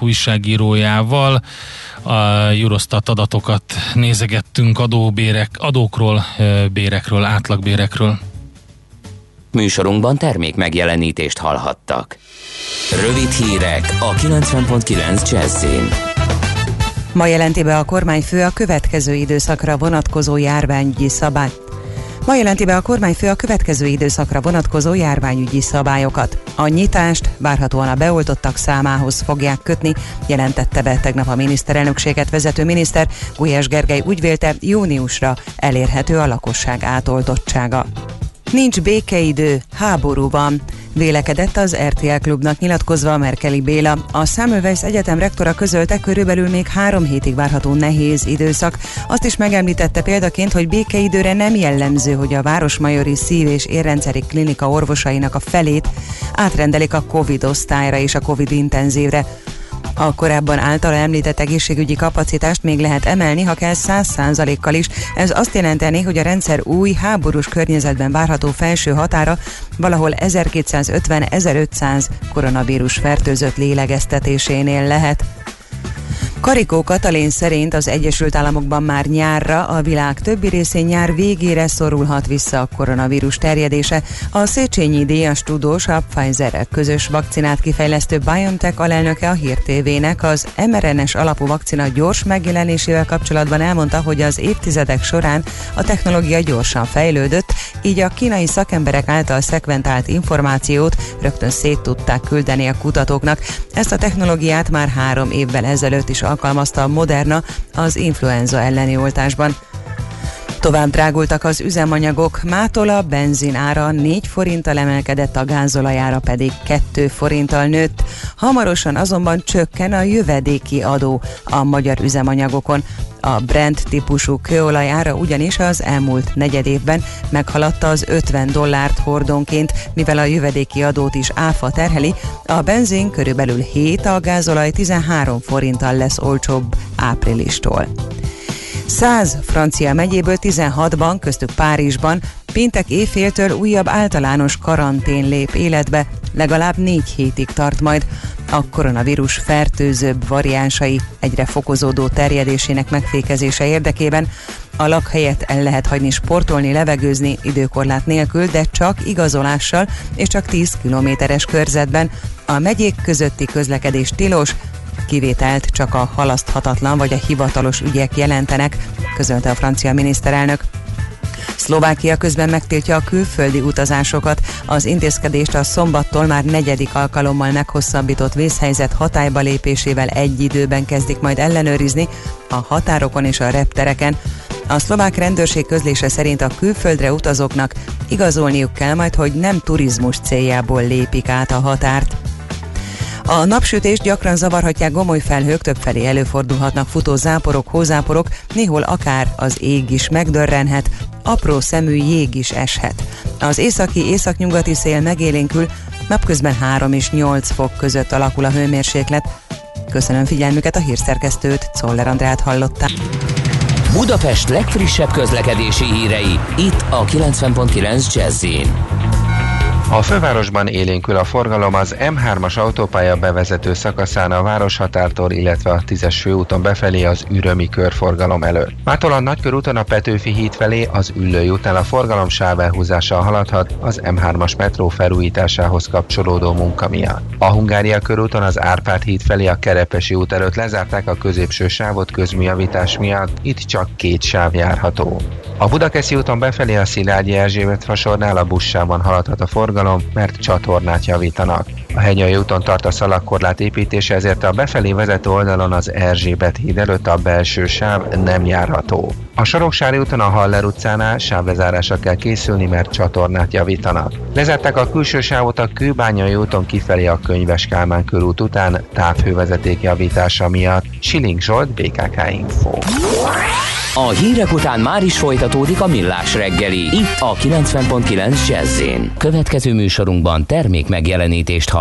újságírójával, a Eurostat adatokat nézegettünk adóbérek, adókról, bérekről, átlagbérekről. Műsorunkban termék megjelenítést hallhattak. Rövid hírek a 90.9 Jazzin. Ma jelenti be a kormányfő a következő időszakra vonatkozó járványügyi szabályt. Ma jelenti be a kormányfő a következő időszakra vonatkozó járványügyi szabályokat. A nyitást várhatóan a beoltottak számához fogják kötni, jelentette be tegnap a miniszterelnökséget vezető miniszter. Gulyás Gergely úgy vélte, júniusra elérhető a lakosság átoltottsága. Nincs békeidő, háború van, vélekedett az RTL klubnak nyilatkozva Merkeli Béla. A Semmelweis Egyetem rektora közölte, körülbelül még három hétig várható nehéz időszak. Azt is megemlítette példaként, hogy békeidőre nem jellemző, hogy a Városmajori Szív- és Érrendszeri Klinika orvosainak a felét átrendelik a COVID osztályra és a COVID intenzívre. A korábban általa említett egészségügyi kapacitást még lehet emelni, ha kell 100%-kal is. Ez azt jelenteni, hogy a rendszer új, háborús környezetben várható felső határa valahol 1250-1500 koronavírus fertőzött lélegeztetésénél lehet. Karikó Katalin szerint az Egyesült Államokban már nyárra, a világ többi részén nyár végére szorulhat vissza a koronavírus terjedése. A Széchenyi díjas tudós a pfizer közös vakcinát kifejlesztő BioNTech alelnöke a Hír TV-nek az mRNS alapú vakcina gyors megjelenésével kapcsolatban elmondta, hogy az évtizedek során a technológia gyorsan fejlődött, így a kínai szakemberek által szekventált információt rögtön szét tudták küldeni a kutatóknak. Ezt a technológiát már három évvel ezelőtt is alkalmazta a Moderna az influenza elleni oltásban. Tovább drágultak az üzemanyagok, mától a benzin ára 4 forinttal emelkedett, a gázolajára pedig 2 forinttal nőtt. Hamarosan azonban csökken a jövedéki adó a magyar üzemanyagokon. A Brent típusú kőolaj ára ugyanis az elmúlt negyed évben meghaladta az 50 dollárt hordonként, mivel a jövedéki adót is áfa terheli, a benzin körülbelül 7, a gázolaj 13 forinttal lesz olcsóbb áprilistól. 100 francia megyéből 16-ban, köztük Párizsban péntek éjféltől újabb általános karantén lép életbe, legalább négy hétig tart majd. A koronavírus fertőzőbb variánsai egyre fokozódó terjedésének megfékezése érdekében a lakhelyet el lehet hagyni sportolni, levegőzni időkorlát nélkül, de csak igazolással és csak 10 kilométeres körzetben. A megyék közötti közlekedés tilos, kivételt csak a halaszthatatlan vagy a hivatalos ügyek jelentenek, közölte a francia miniszterelnök. Szlovákia közben megtiltja a külföldi utazásokat. Az intézkedést a szombattól már negyedik alkalommal meghosszabbított vészhelyzet hatályba lépésével egy időben kezdik majd ellenőrizni a határokon és a reptereken. A szlovák rendőrség közlése szerint a külföldre utazóknak igazolniuk kell majd, hogy nem turizmus céljából lépik át a határt. A napsütést gyakran zavarhatják gomoly felhők, többfelé előfordulhatnak futó záporok, hózáporok, néhol akár az ég is megdörrenhet, apró szemű jég is eshet. Az északi északnyugati szél megélénkül, napközben 3 és 8 fok között alakul a hőmérséklet. Köszönöm figyelmüket a hírszerkesztőt, Czoller Andrát hallották. Budapest legfrissebb közlekedési hírei, itt a 90.9 jazz a fővárosban élénkül a forgalom az M3-as autópálya bevezető szakaszán a Városhatártól, illetve a 10-es főúton befelé az Ürömi körforgalom előtt. Mától a Nagykörúton a Petőfi híd felé az Üllői útnál a forgalom sávelhúzással haladhat az M3-as metró felújításához kapcsolódó munka miatt. A Hungária körúton az Árpád híd felé a Kerepesi út előtt lezárták a középső sávot közműjavítás miatt, itt csak két sáv járható. A Budakeszi úton befelé a Szilágyi Erzsébet fasornál a buszsában haladhat a forgalom, mert csatornát javítanak. A hegyai úton tart a szalagkorlát építése, ezért a befelé vezető oldalon az Erzsébet híd előtt a belső sáv nem járható. A Soroksári úton a Haller utcánál sávlezárásra kell készülni, mert csatornát javítanak. Lezárták a külső sávot a Kőbányai úton kifelé a Könyves Kálmán körút után távhővezeték javítása miatt. Siling Zsolt, BKK Info. A hírek után már is folytatódik a millás reggeli. Itt a 90.9 jazz Következő műsorunkban termék megjelenítést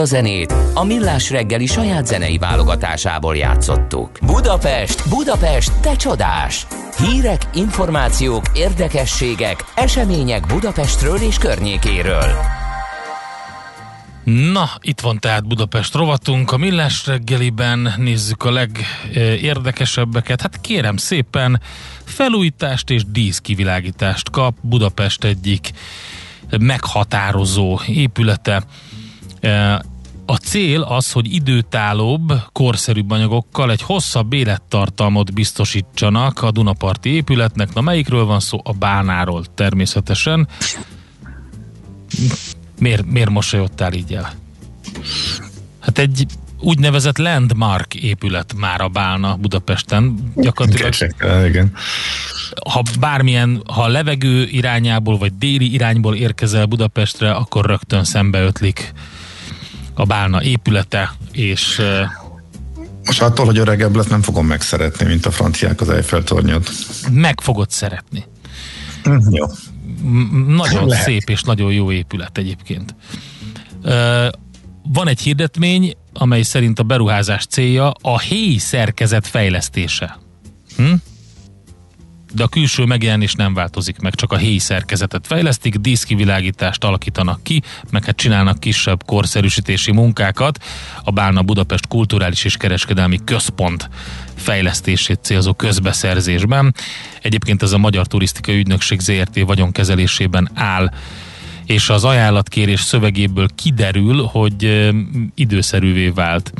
A zenét a Millás reggeli saját zenei válogatásából játszottuk. Budapest, Budapest, te csodás! Hírek, információk, érdekességek, események Budapestről és környékéről. Na, itt van tehát Budapest rovatunk. A Millás reggeliben nézzük a legérdekesebbeket. Hát kérem szépen, felújítást és díszkivilágítást kap Budapest egyik meghatározó épülete. Cél az, hogy időtállóbb, korszerűbb anyagokkal egy hosszabb élettartalmot biztosítsanak a Dunaparti épületnek. Na melyikről van szó? A bánáról természetesen. Miért, miért mosolyodtál így el? Hát egy úgynevezett landmark épület már a Bálna Budapesten. Gyakorlatilag, Kecsek, igen. ha bármilyen, ha a levegő irányából vagy déli irányból érkezel Budapestre, akkor rögtön szembeötlik a Bálna épülete, és Most attól, hogy öregebb lett, nem fogom megszeretni, mint a franciák az Eiffel tornyot. meg fogod szeretni. Jó. M- Nagyon Lehet. szép és nagyon jó épület egyébként. Van egy hirdetmény, amely szerint a beruházás célja a helyi szerkezet fejlesztése. Hm? De a külső megjelenés nem változik meg, csak a helyi szerkezetet fejlesztik, díszkivilágítást alakítanak ki, meg hát csinálnak kisebb korszerűsítési munkákat. A Bálna Budapest Kulturális és Kereskedelmi Központ fejlesztését célzó közbeszerzésben. Egyébként ez a Magyar Turisztikai Ügynökség ZRT vagyonkezelésében áll és az ajánlatkérés szövegéből kiderül, hogy időszerűvé vált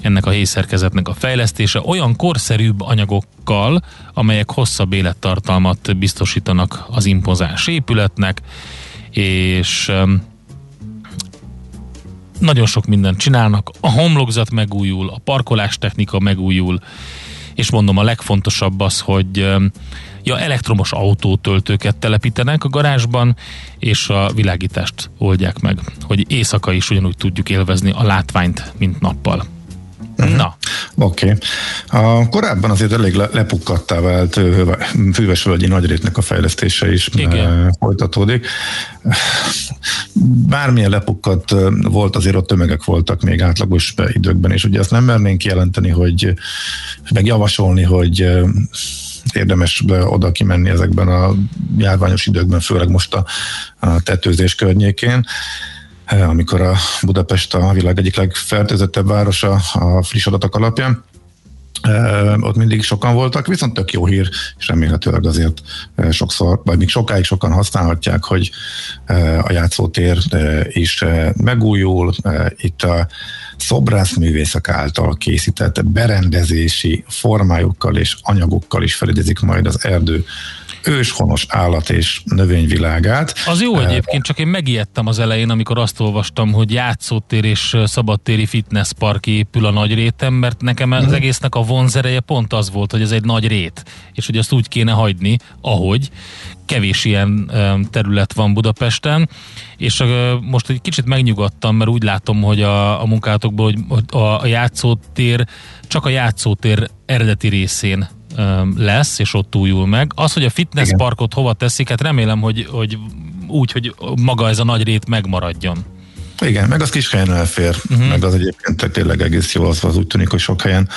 ennek a hészerkezetnek a fejlesztése olyan korszerűbb anyagokkal, amelyek hosszabb élettartalmat biztosítanak az impozáns épületnek, és nagyon sok mindent csinálnak. A homlokzat megújul, a parkolás technika megújul, és mondom, a legfontosabb az, hogy ja, elektromos autótöltőket telepítenek a garázsban, és a világítást oldják meg, hogy éjszaka is ugyanúgy tudjuk élvezni a látványt, mint nappal. Na, Oké. Okay. A korábban azért elég le- lepukkattá vált ö, Fűvesvölgyi nagyrétnek a fejlesztése is Igen. folytatódik. Bármilyen lepukkat volt, azért ott tömegek voltak még átlagos időkben, és ugye azt nem mernénk kijelenteni, hogy meg javasolni, hogy érdemes oda kimenni ezekben a járványos időkben, főleg most a, a tetőzés környékén amikor a Budapest a világ egyik legfertőzöttebb városa a friss adatok alapján. Uh, ott mindig sokan voltak, viszont tök jó hír, és remélhetőleg azért uh, sokszor, vagy még sokáig sokan használhatják, hogy a játszótér is megújul. Itt a szobrászművészek által készített berendezési formájukkal és anyagokkal is felidezik majd az erdő őshonos állat és növényvilágát. Az jó Uh, egyébként, csak én megijedtem az elején, amikor azt olvastam, hogy játszótér és szabadtéri fitnesspark épül a nagy réten, mert nekem Mhm. az egésznek a vonzereje pont az volt, hogy ez egy nagy rét, és hogy azt úgy kéne hagyni, ahogy kevés ilyen terület van Budapesten, és most egy kicsit megnyugodtam, mert úgy látom, hogy a, a munkálatokból, hogy a, a játszótér csak a játszótér eredeti részén lesz, és ott újul meg. Az, hogy a fitness parkot hova teszik, hát remélem, hogy, hogy úgy, hogy maga ez a nagy rét megmaradjon. Igen, meg az kis helyen elfér, uh-huh. meg az egyébként tényleg egész jó, az, az úgy tűnik, hogy sok helyen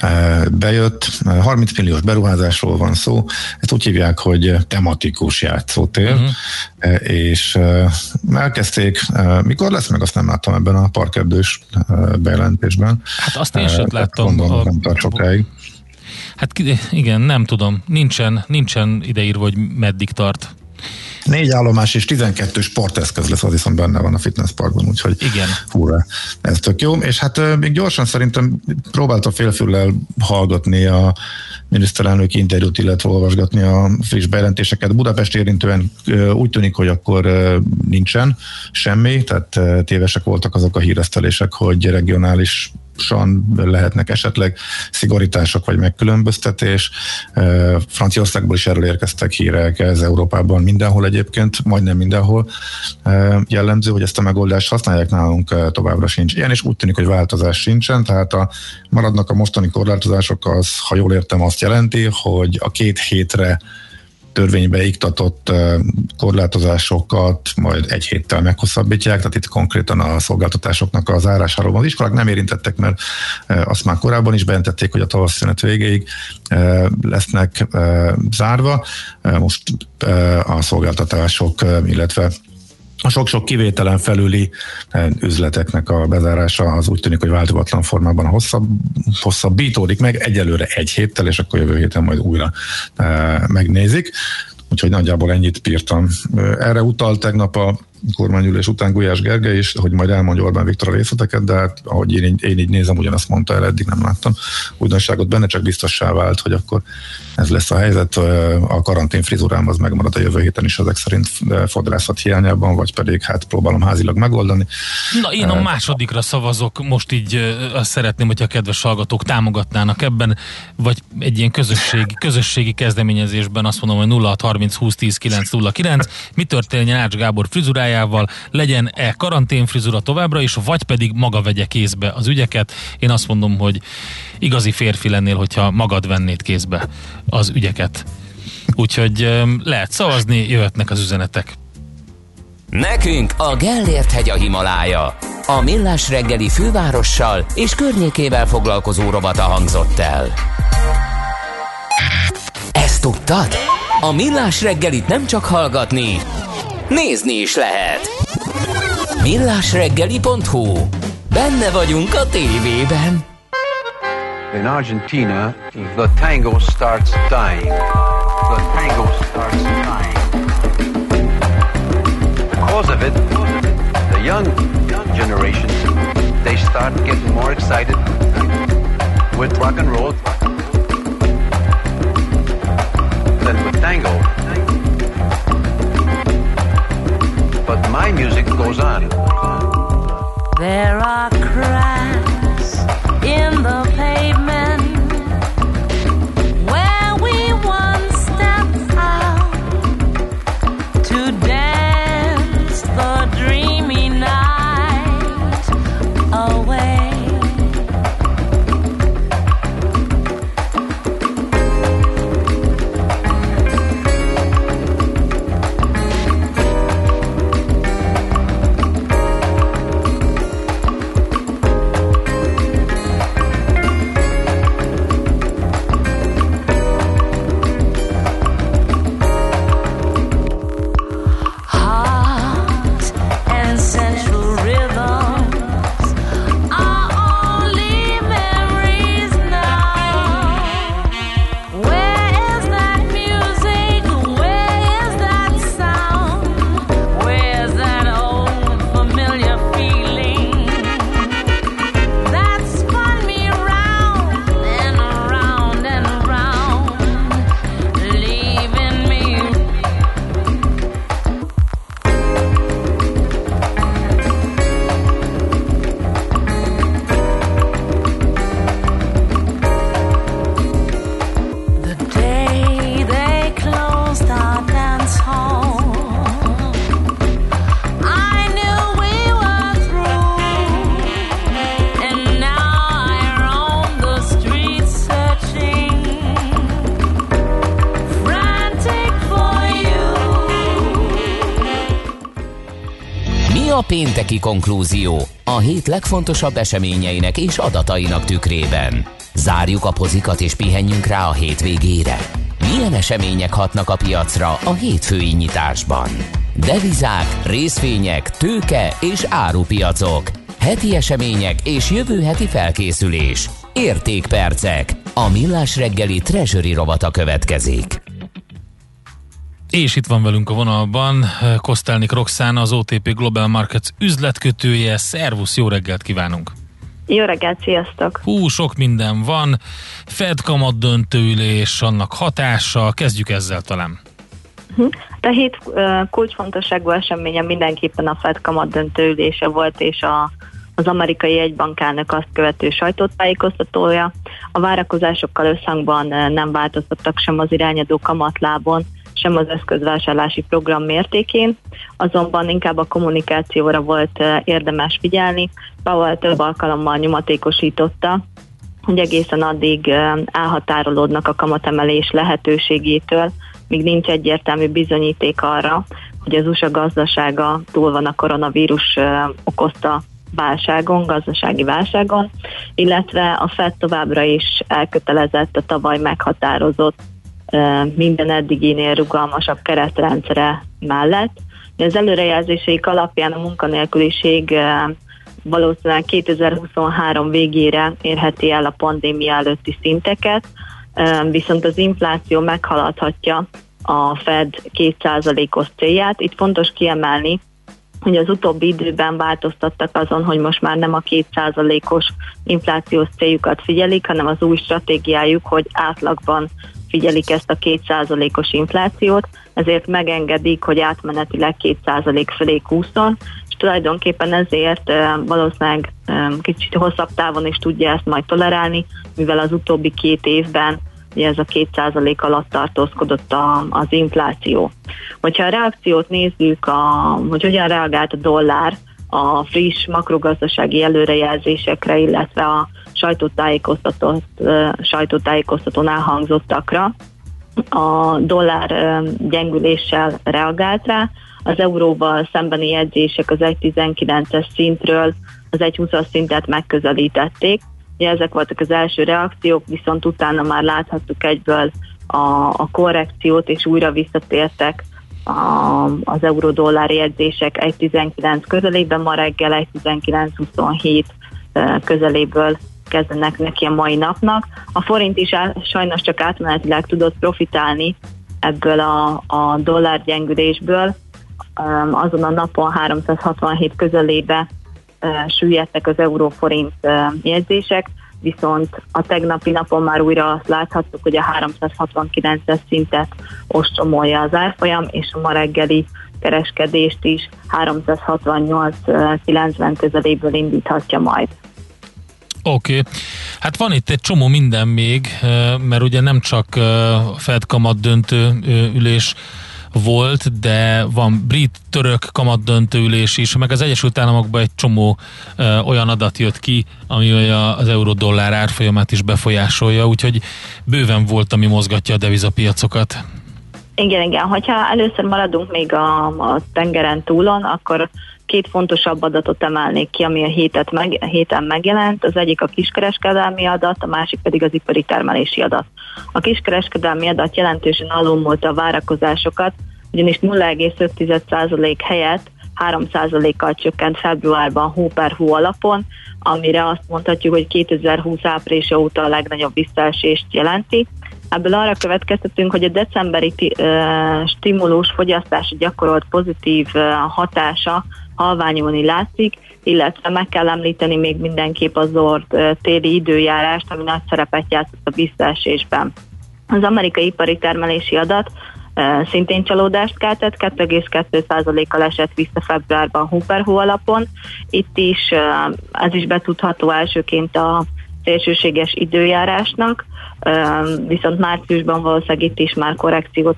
e, bejött. E, 30 milliós beruházásról van szó, ezt úgy hívják, hogy tematikus játszótér, uh-huh. e, és e, elkezdték, mikor lesz meg, azt nem láttam ebben a parkerdős bejelentésben. Hát azt én sem láttam. Gondolom, A- nem tart sokáig. Hát igen, nem tudom. Nincsen, nincsen ideírva, hogy meddig tart. Négy állomás és 12 sporteszköz lesz, az viszont benne van a fitness parkban, úgyhogy Igen. hurrá, ez tök jó. És hát még gyorsan szerintem próbáltam félfüllel hallgatni a miniszterelnök interjút, illetve olvasgatni a friss bejelentéseket. Budapest érintően úgy tűnik, hogy akkor nincsen semmi, tehát tévesek voltak azok a híresztelések, hogy regionális lehetnek esetleg szigorítások vagy megkülönböztetés. Franciaországból is erről érkeztek hírek, ez Európában mindenhol egyébként, majdnem mindenhol jellemző, hogy ezt a megoldást használják nálunk továbbra sincs. Ilyen is úgy tűnik, hogy változás sincsen, tehát a, maradnak a mostani korlátozások, az, ha jól értem, azt jelenti, hogy a két hétre törvénybe iktatott korlátozásokat majd egy héttel meghosszabbítják, tehát itt konkrétan a szolgáltatásoknak az zárásáról van. Az iskolák nem érintettek, mert azt már korábban is bejelentették, hogy a tavasz szünet végéig lesznek zárva. Most a szolgáltatások, illetve a sok-sok kivételen felüli eh, üzleteknek a bezárása az úgy tűnik, hogy változatlan formában hosszabb, hosszabbítódik meg, egyelőre egy héttel, és akkor jövő héten majd újra eh, megnézik. Úgyhogy nagyjából ennyit pírtam. Eh, Erre utalt tegnap a kormányülés után Gulyás Gergely is, hogy majd elmondja Orbán Viktor a részleteket, de hát, ahogy én, így- én így nézem, ugyanazt mondta el, eddig nem láttam újdonságot benne, csak biztossá vált, hogy akkor ez lesz a helyzet. A karantén frizurám az megmarad a jövő héten is ezek szerint fodrászat hiányában, vagy pedig hát próbálom házilag megoldani. Na, én a másodikra szavazok, most így azt szeretném, hogyha a kedves hallgatók támogatnának ebben, vagy egy ilyen közösségi, közösségi kezdeményezésben azt mondom, hogy 06 30 20 10 9 09. Mi történjen Ács Gábor frizurájával? Legyen-e karantén frizura továbbra is, vagy pedig maga vegye kézbe az ügyeket? Én azt mondom, hogy igazi férfi lennél, hogyha magad vennéd kézbe az ügyeket. Úgyhogy lehet szavazni, jöhetnek az üzenetek. Nekünk a Gellért hegy a Himalája. A Millás reggeli fővárossal és környékével foglalkozó robata hangzott el. Ezt tudtad? A Millás reggelit nem csak hallgatni, nézni is lehet. Millásreggeli.hu Benne vagyunk a tévében. In Argentina, the tango starts dying. The tango starts dying. Because of it, the young generation, they start getting more excited with rock and roll my music goes on. There are pénteki konklúzió a hét legfontosabb eseményeinek és adatainak tükrében? Zárjuk a pozikat és pihenjünk rá a hétvégére. Milyen események hatnak a piacra a hétfői nyitásban? Devizák, részvények, tőke és árupiacok. Heti események és jövő heti felkészülés. Értékpercek. A millás reggeli treasury rovata következik. És itt van velünk a vonalban Kosztelnik Roxana, az OTP Global Markets üzletkötője. Szervusz, jó reggelt kívánunk! Jó reggelt, sziasztok! Hú, sok minden van. Fed kamat döntőülés, annak hatása. Kezdjük ezzel talán. Hm. A hét ö, kulcsfontosságú eseménye mindenképpen a Fed kamat döntőülése volt, és a, az amerikai egybankának azt követő sajtótájékoztatója. A várakozásokkal összhangban ö, nem változtattak sem az irányadó kamatlábon, sem az eszközvásárlási program mértékén, azonban inkább a kommunikációra volt ö, érdemes figyelni. Powell több alkalommal nyomatékosította, hogy egészen addig ö, elhatárolódnak a kamatemelés lehetőségétől, míg nincs egyértelmű bizonyíték arra, hogy az USA gazdasága túl van a koronavírus ö, okozta válságon, gazdasági válságon, illetve a Fed továbbra is elkötelezett a tavaly meghatározott minden eddiginél rugalmasabb keretrendszere mellett. Az előrejelzéseik alapján a munkanélküliség valószínűleg 2023 végére érheti el a pandémia előtti szinteket, viszont az infláció meghaladhatja a Fed 2%-os célját. Itt fontos kiemelni, hogy az utóbbi időben változtattak azon, hogy most már nem a 2%-os inflációs céljukat figyelik, hanem az új stratégiájuk, hogy átlagban figyelik ezt a 2%-os inflációt, ezért megengedik, hogy átmenetileg 2% fölé kúszon, és tulajdonképpen ezért valószínűleg kicsit hosszabb távon is tudja ezt majd tolerálni, mivel az utóbbi két évben ugye ez a 2% alatt tartózkodott a, az infláció. Hogyha a reakciót nézzük, a, hogy hogyan reagált a dollár a friss makrogazdasági előrejelzésekre, illetve a sajtótájékoztatott, ö, sajtótájékoztatón elhangzottakra, a dollár gyengüléssel reagált rá, az euróval szembeni jegyzések az 1.19-es szintről az 1.20-as szintet megközelítették, Ugye ezek voltak az első reakciók, viszont utána már láthattuk egyből a, a korrekciót, és újra visszatértek a, az euró-dollár jegyzések 1.19 közelében, ma reggel 1.19.27 közeléből kezdenek neki a mai napnak. A forint is á, sajnos csak átmenetileg tudott profitálni ebből a, a dollár gyengülésből. Azon a napon 367 közelébe süllyedtek az euró-forint jegyzések, viszont a tegnapi napon már újra azt láthattuk, hogy a 369-es szintet ostromolja az árfolyam, és a ma reggeli kereskedést is 368-90 közeléből indíthatja majd. Oké, okay. hát van itt egy csomó minden még, mert ugye nem csak Fed kamat döntő ülés volt, de van brit-török kamatdöntőülés is, meg az Egyesült Államokban egy csomó olyan adat jött ki, ami az euró-dollár árfolyamát is befolyásolja, úgyhogy bőven volt, ami mozgatja a devizapiacokat. Igen, igen. Hogyha először maradunk még a, a tengeren túlon, akkor két fontosabb adatot emelnék ki, ami a hétet meg, héten megjelent. Az egyik a kiskereskedelmi adat, a másik pedig az ipari termelési adat. A kiskereskedelmi adat jelentősen alulmúlta a várakozásokat, ugyanis 0,5% helyett 3%-kal csökkent februárban hó per hó alapon, amire azt mondhatjuk, hogy 2020 áprilisa óta a legnagyobb visszaesést jelenti. Ebből arra következtetünk, hogy a decemberi uh, stimulus fogyasztási gyakorolt pozitív uh, hatása halványulni látszik, illetve meg kell említeni még mindenképp az Zord uh, téli időjárást, ami nagy szerepet játszott a visszaesésben. Az amerikai ipari termelési adat szintén csalódást keltett, 2,2%-kal esett vissza februárban Hooper hó alapon. Itt is ez is betudható elsőként a szélsőséges időjárásnak, viszont márciusban valószínűleg itt is már korrekciót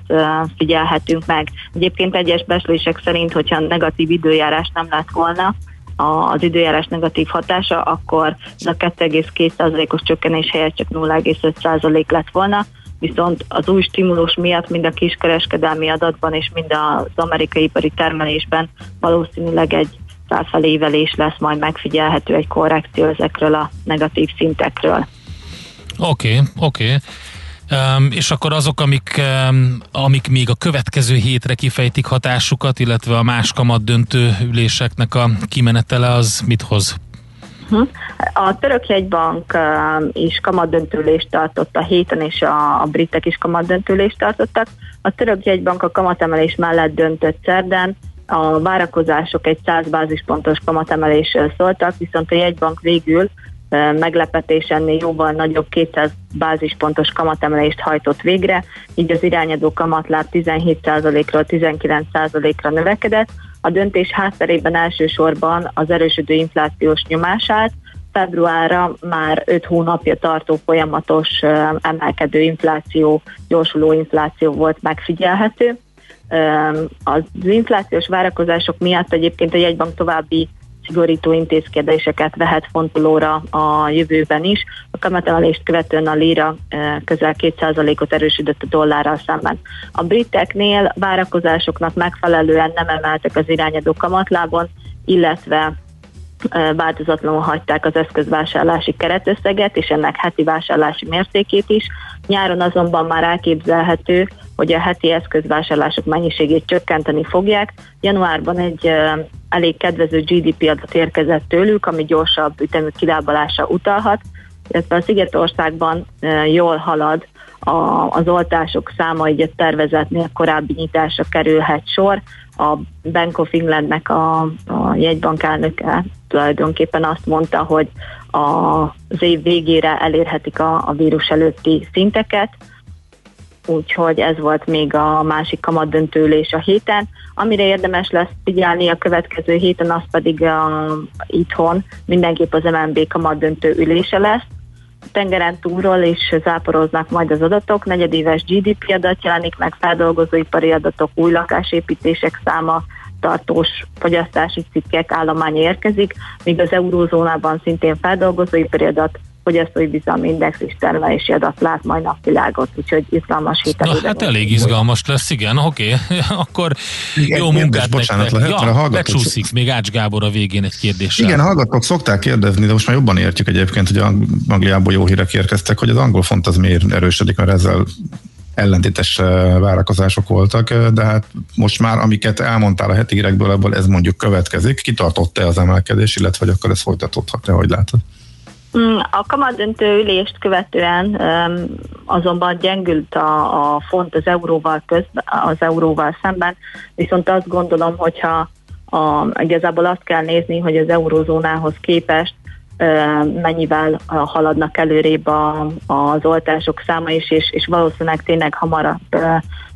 figyelhetünk meg. Egyébként egyes beszélések szerint, hogyha negatív időjárás nem lett volna, az időjárás negatív hatása, akkor a 2,2%-os csökkenés helyett csak 0,5% lett volna, viszont az új stimulus miatt mind a kiskereskedelmi adatban és mind az amerikai ipari termelésben valószínűleg egy felfelévelés lesz majd megfigyelhető egy korrekció ezekről a negatív szintekről. Oké, okay, oké. Okay. Um, és akkor azok, amik, um, amik még a következő hétre kifejtik hatásukat, illetve a más kamat döntő üléseknek a kimenetele, az mit hoz? Uh-huh. A török jegybank is kamatdöntőlést tartott a héten, és a, a britek is kamatdöntőlést tartottak. A török jegybank a kamatemelés mellett döntött szerden, a várakozások egy 100 bázispontos kamatemelésről szóltak, viszont a jegybank végül meglepetés ennél jóval nagyobb 200 bázispontos kamatemelést hajtott végre, így az irányadó kamatláb 17%-ról 19%-ra növekedett, a döntés hátterében elsősorban az erősödő inflációs nyomását, februárra már 5 hónapja tartó folyamatos emelkedő infláció, gyorsuló infláció volt megfigyelhető. Az inflációs várakozások miatt egyébként a jegybank további szigorító intézkedéseket vehet fontolóra a jövőben is. A kamatemelést követően a lira közel 2%-ot erősödött a dollárral szemben. A briteknél várakozásoknak megfelelően nem emeltek az irányadó kamatlábon, illetve változatlanul hagyták az eszközvásárlási keretösszeget és ennek heti vásárlási mértékét is. Nyáron azonban már elképzelhető, hogy a heti eszközvásárlások mennyiségét csökkenteni fogják. Januárban egy elég kedvező GDP adat érkezett tőlük, ami gyorsabb ütemű kilábalása utalhat, illetve a Szigetországban jól halad a, az oltások száma, így a tervezetnél korábbi nyitásra kerülhet sor. A Bank of Englandnek a, a jegybank elnöke tulajdonképpen azt mondta, hogy a, az év végére elérhetik a, a vírus előtti szinteket, úgyhogy ez volt még a másik kamatdöntőlés a héten. Amire érdemes lesz figyelni a következő héten, az pedig a, itthon mindenképp az MNB kamatdöntő ülése lesz. Tengeren túlról is záporoznak majd az adatok, negyedéves GDP adat jelenik meg, feldolgozóipari adatok, új lakásépítések száma, tartós fogyasztási cikkek állománya érkezik, míg az eurózónában szintén feldolgozóipari adat, fogyasztói bizalmi index és termelési adat lát majd napvilágot, úgyhogy izgalmas héten. Na, hát elég izgalmas lesz, igen, oké, okay. akkor igen, jó munkát bocsánat, nektek. Lehet, ja, hallgatók... becsúszik még Ács Gábor a végén egy kérdéssel. Igen, hallgatók szokták kérdezni, de most már jobban értjük egyébként, hogy Angliából jó hírek érkeztek, hogy az angol font az miért erősödik, mert ezzel ellentétes eh, várakozások voltak, eh, de hát most már, amiket elmondtál a heti hírekből, ebből ez mondjuk következik. Kitartott-e az emelkedés, illetve hogy akkor ez folytatódhat-e, hogy látod? Mm, A kamadöntő ülést követően azonban gyengült a, a font az euróval, közben, az euróval szemben, viszont azt gondolom, hogyha a, igazából azt kell nézni, hogy az eurózónához képest mennyivel haladnak előrébb a, az oltások száma is, és, és valószínűleg tényleg hamarabb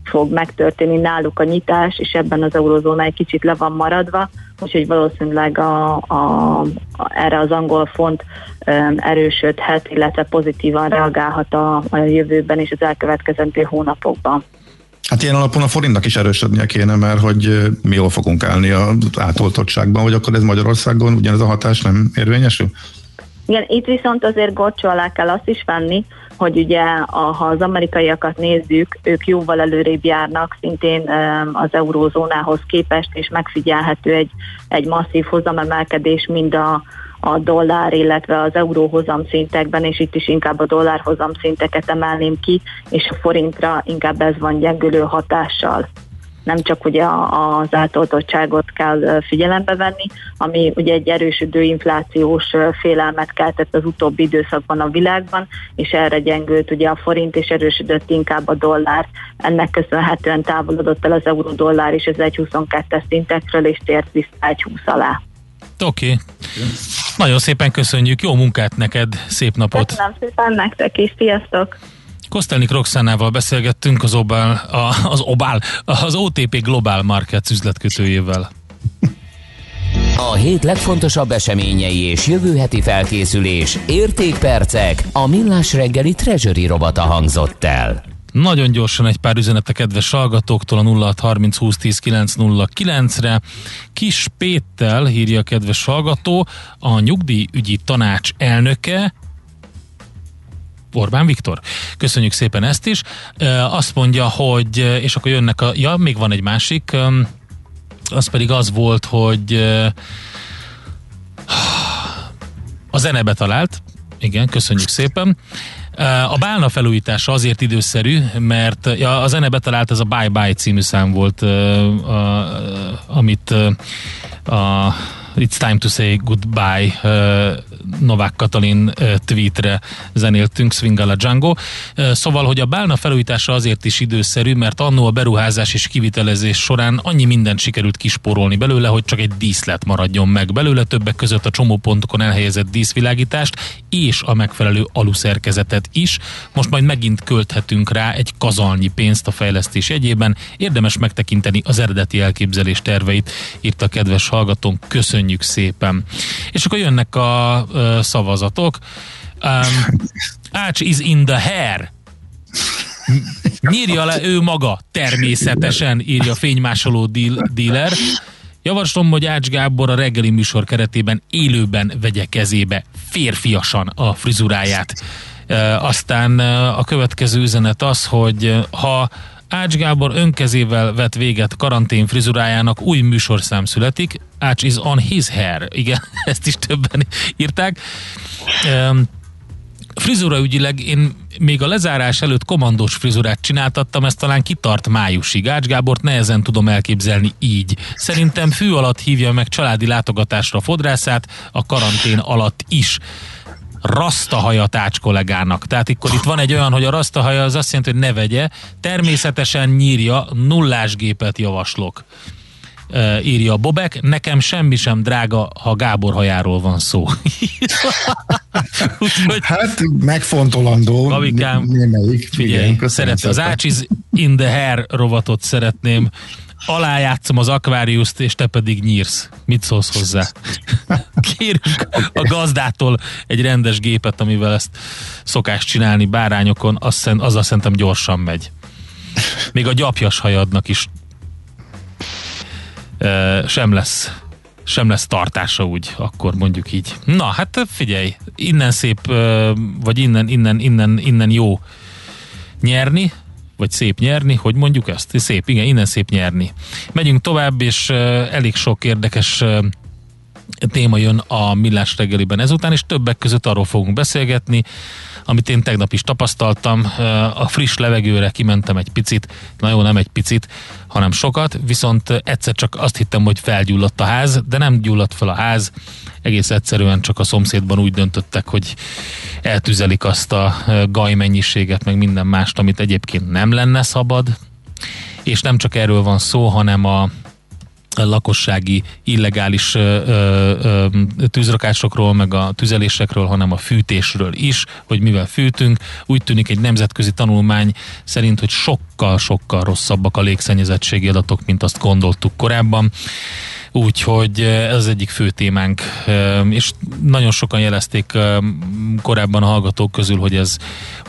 fog megtörténni náluk a nyitás, és ebben az eurózóna egy kicsit le van maradva, úgyhogy valószínűleg a, a, a, erre az angol font ö, erősödhet, illetve pozitívan reagálhat a, a jövőben és az elkövetkezendő hónapokban. Hát ilyen alapon a forintnak is erősödnie kéne, mert hogy mi jól fogunk állni az átoltottságban, vagy akkor ez Magyarországon ugyanez a hatás nem érvényesül? Igen, itt viszont azért gorcsó alá kell azt is venni, hogy ugye a, ha az amerikaiakat nézzük, ők jóval előrébb járnak szintén az eurózónához képest, és megfigyelhető egy, egy masszív hozamemelkedés mind a, a dollár, illetve az euró hozamszintekben, és itt is inkább a dollár hozamszinteket emelném ki, és a forintra inkább ez van gyengülő hatással nem csak ugye az átoltottságot kell figyelembe venni, ami ugye egy erősödő inflációs félelmet keltett az utóbbi időszakban a világban, és erre gyengült ugye a forint, és erősödött inkább a dollár. Ennek köszönhetően távolodott el az euró-dollár is az 1,22-es szintekről, és tért vissza 1,20 alá. Oké. Okay. Nagyon szépen köszönjük, jó munkát neked, szép napot! Köszönöm szépen nektek is, sziasztok! Kosztelnik Roxánával beszélgettünk az Obál, a, az Obál, az OTP Global Markets üzletkötőjével. A hét legfontosabb eseményei és jövő heti felkészülés, értékpercek, a millás reggeli treasury robata hangzott el. Nagyon gyorsan egy pár üzenet a kedves hallgatóktól a 0630 20 10 909 re Kis Péttel írja a kedves hallgató, a nyugdíjügyi tanács elnöke, Orbán Viktor. Köszönjük szépen ezt is. Azt mondja, hogy, és akkor jönnek a, ja, még van egy másik, az pedig az volt, hogy a zenebe talált, igen, köszönjük szépen. A bálna felújítása azért időszerű, mert ja, a zene betalált, ez a Bye Bye című szám volt, amit a It's Time to Say Goodbye Novák Katalin tweetre zenéltünk, Swingala Django. Szóval, hogy a bálna felújítása azért is időszerű, mert annó a beruházás és kivitelezés során annyi mindent sikerült kisporolni belőle, hogy csak egy díszlet maradjon meg belőle, többek között a csomópontokon elhelyezett díszvilágítást és a megfelelő aluszerkezetet is. Most majd megint költhetünk rá egy kazalnyi pénzt a fejlesztés egyében. Érdemes megtekinteni az eredeti elképzelés terveit, írta a kedves hallgatón. Köszönjük szépen. És akkor jönnek a ö, szavazatok. Um, Ács is in the hair. Nyírja le ő maga, természetesen, írja fénymásoló deal, dealer. Javaslom, hogy Ács Gábor a reggeli műsor keretében élőben vegye kezébe férfiasan a frizuráját. E, aztán a következő üzenet az, hogy ha Ács Gábor önkezével vet véget karantén frizurájának, új műsorszám születik. Ács is on his hair. Igen, ezt is többen írták. E, frizura ügyileg én még a lezárás előtt komandós frizurát csináltattam, ez talán kitart májusig. Ács Gábort nehezen tudom elképzelni így. Szerintem fű alatt hívja meg családi látogatásra fodrászát, a karantén alatt is rasztahaja tács kollégának. Tehát akkor itt van egy olyan, hogy a rasztahaja az azt jelenti, hogy ne vegye. Természetesen nyírja, nullás gépet javaslok. Írja a Bobek, nekem semmi sem drága, ha Gábor hajáról van szó. Hát megfontolandó. Babikám, némelyik. Figyelj, Igen, az. Ácsiz in the hair rovatot szeretném. Alájátszom az Aquarius-t, és te pedig nyírsz. Mit szólsz hozzá? Kérünk a gazdától egy rendes gépet, amivel ezt szokás csinálni bárányokon, azt, szent- azzal szerintem gyorsan megy. Még a gyapjas hajadnak is ö, sem lesz sem lesz tartása úgy, akkor mondjuk így. Na, hát figyelj, innen szép, ö, vagy innen, innen, innen, innen jó nyerni, vagy szép nyerni, hogy mondjuk ezt? Szép, igen, innen szép nyerni. Megyünk tovább, és elég sok érdekes téma jön a Millás reggeliben ezután, és többek között arról fogunk beszélgetni, amit én tegnap is tapasztaltam. A friss levegőre kimentem egy picit, na jó, nem egy picit, hanem sokat, viszont egyszer csak azt hittem, hogy felgyulladt a ház, de nem gyulladt fel a ház, egész egyszerűen csak a szomszédban úgy döntöttek, hogy eltüzelik azt a gaj mennyiséget, meg minden mást, amit egyébként nem lenne szabad, és nem csak erről van szó, hanem a lakossági illegális ö, ö, tűzrakásokról, meg a tüzelésekről, hanem a fűtésről is, hogy mivel fűtünk. Úgy tűnik egy nemzetközi tanulmány szerint, hogy sokkal-sokkal rosszabbak a légszennyezettségi adatok, mint azt gondoltuk korábban. Úgyhogy ez az egyik fő témánk, és nagyon sokan jelezték korábban a hallgatók közül, hogy ez,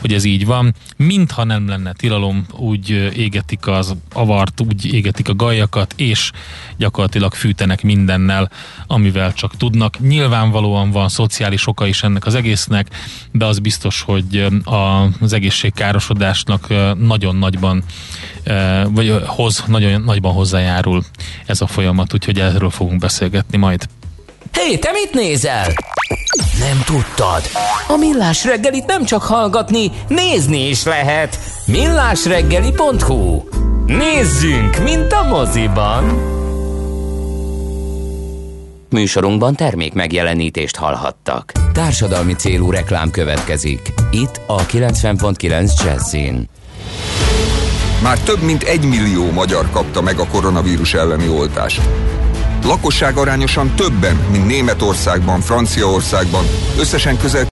hogy ez így van. Mintha nem lenne tilalom, úgy égetik az avart, úgy égetik a gajakat, és gyakorlatilag fűtenek mindennel, amivel csak tudnak. Nyilvánvalóan van szociális oka is ennek az egésznek, de az biztos, hogy az egészségkárosodásnak nagyon nagyban vagy hoz, nagyon nagyban hozzájárul ez a folyamat, úgyhogy erről fogunk beszélgetni majd. Hé, hey, te mit nézel? Nem tudtad? A Millás reggelit nem csak hallgatni, nézni is lehet. millásreggeli.hu Nézzünk, mint a moziban! Műsorunkban termék megjelenítést hallhattak. Társadalmi célú reklám következik. Itt a 90.9 Jazzin. Már több mint egy millió magyar kapta meg a koronavírus elleni oltást. Lakosság arányosan többen, mint Németországban, Franciaországban, összesen közel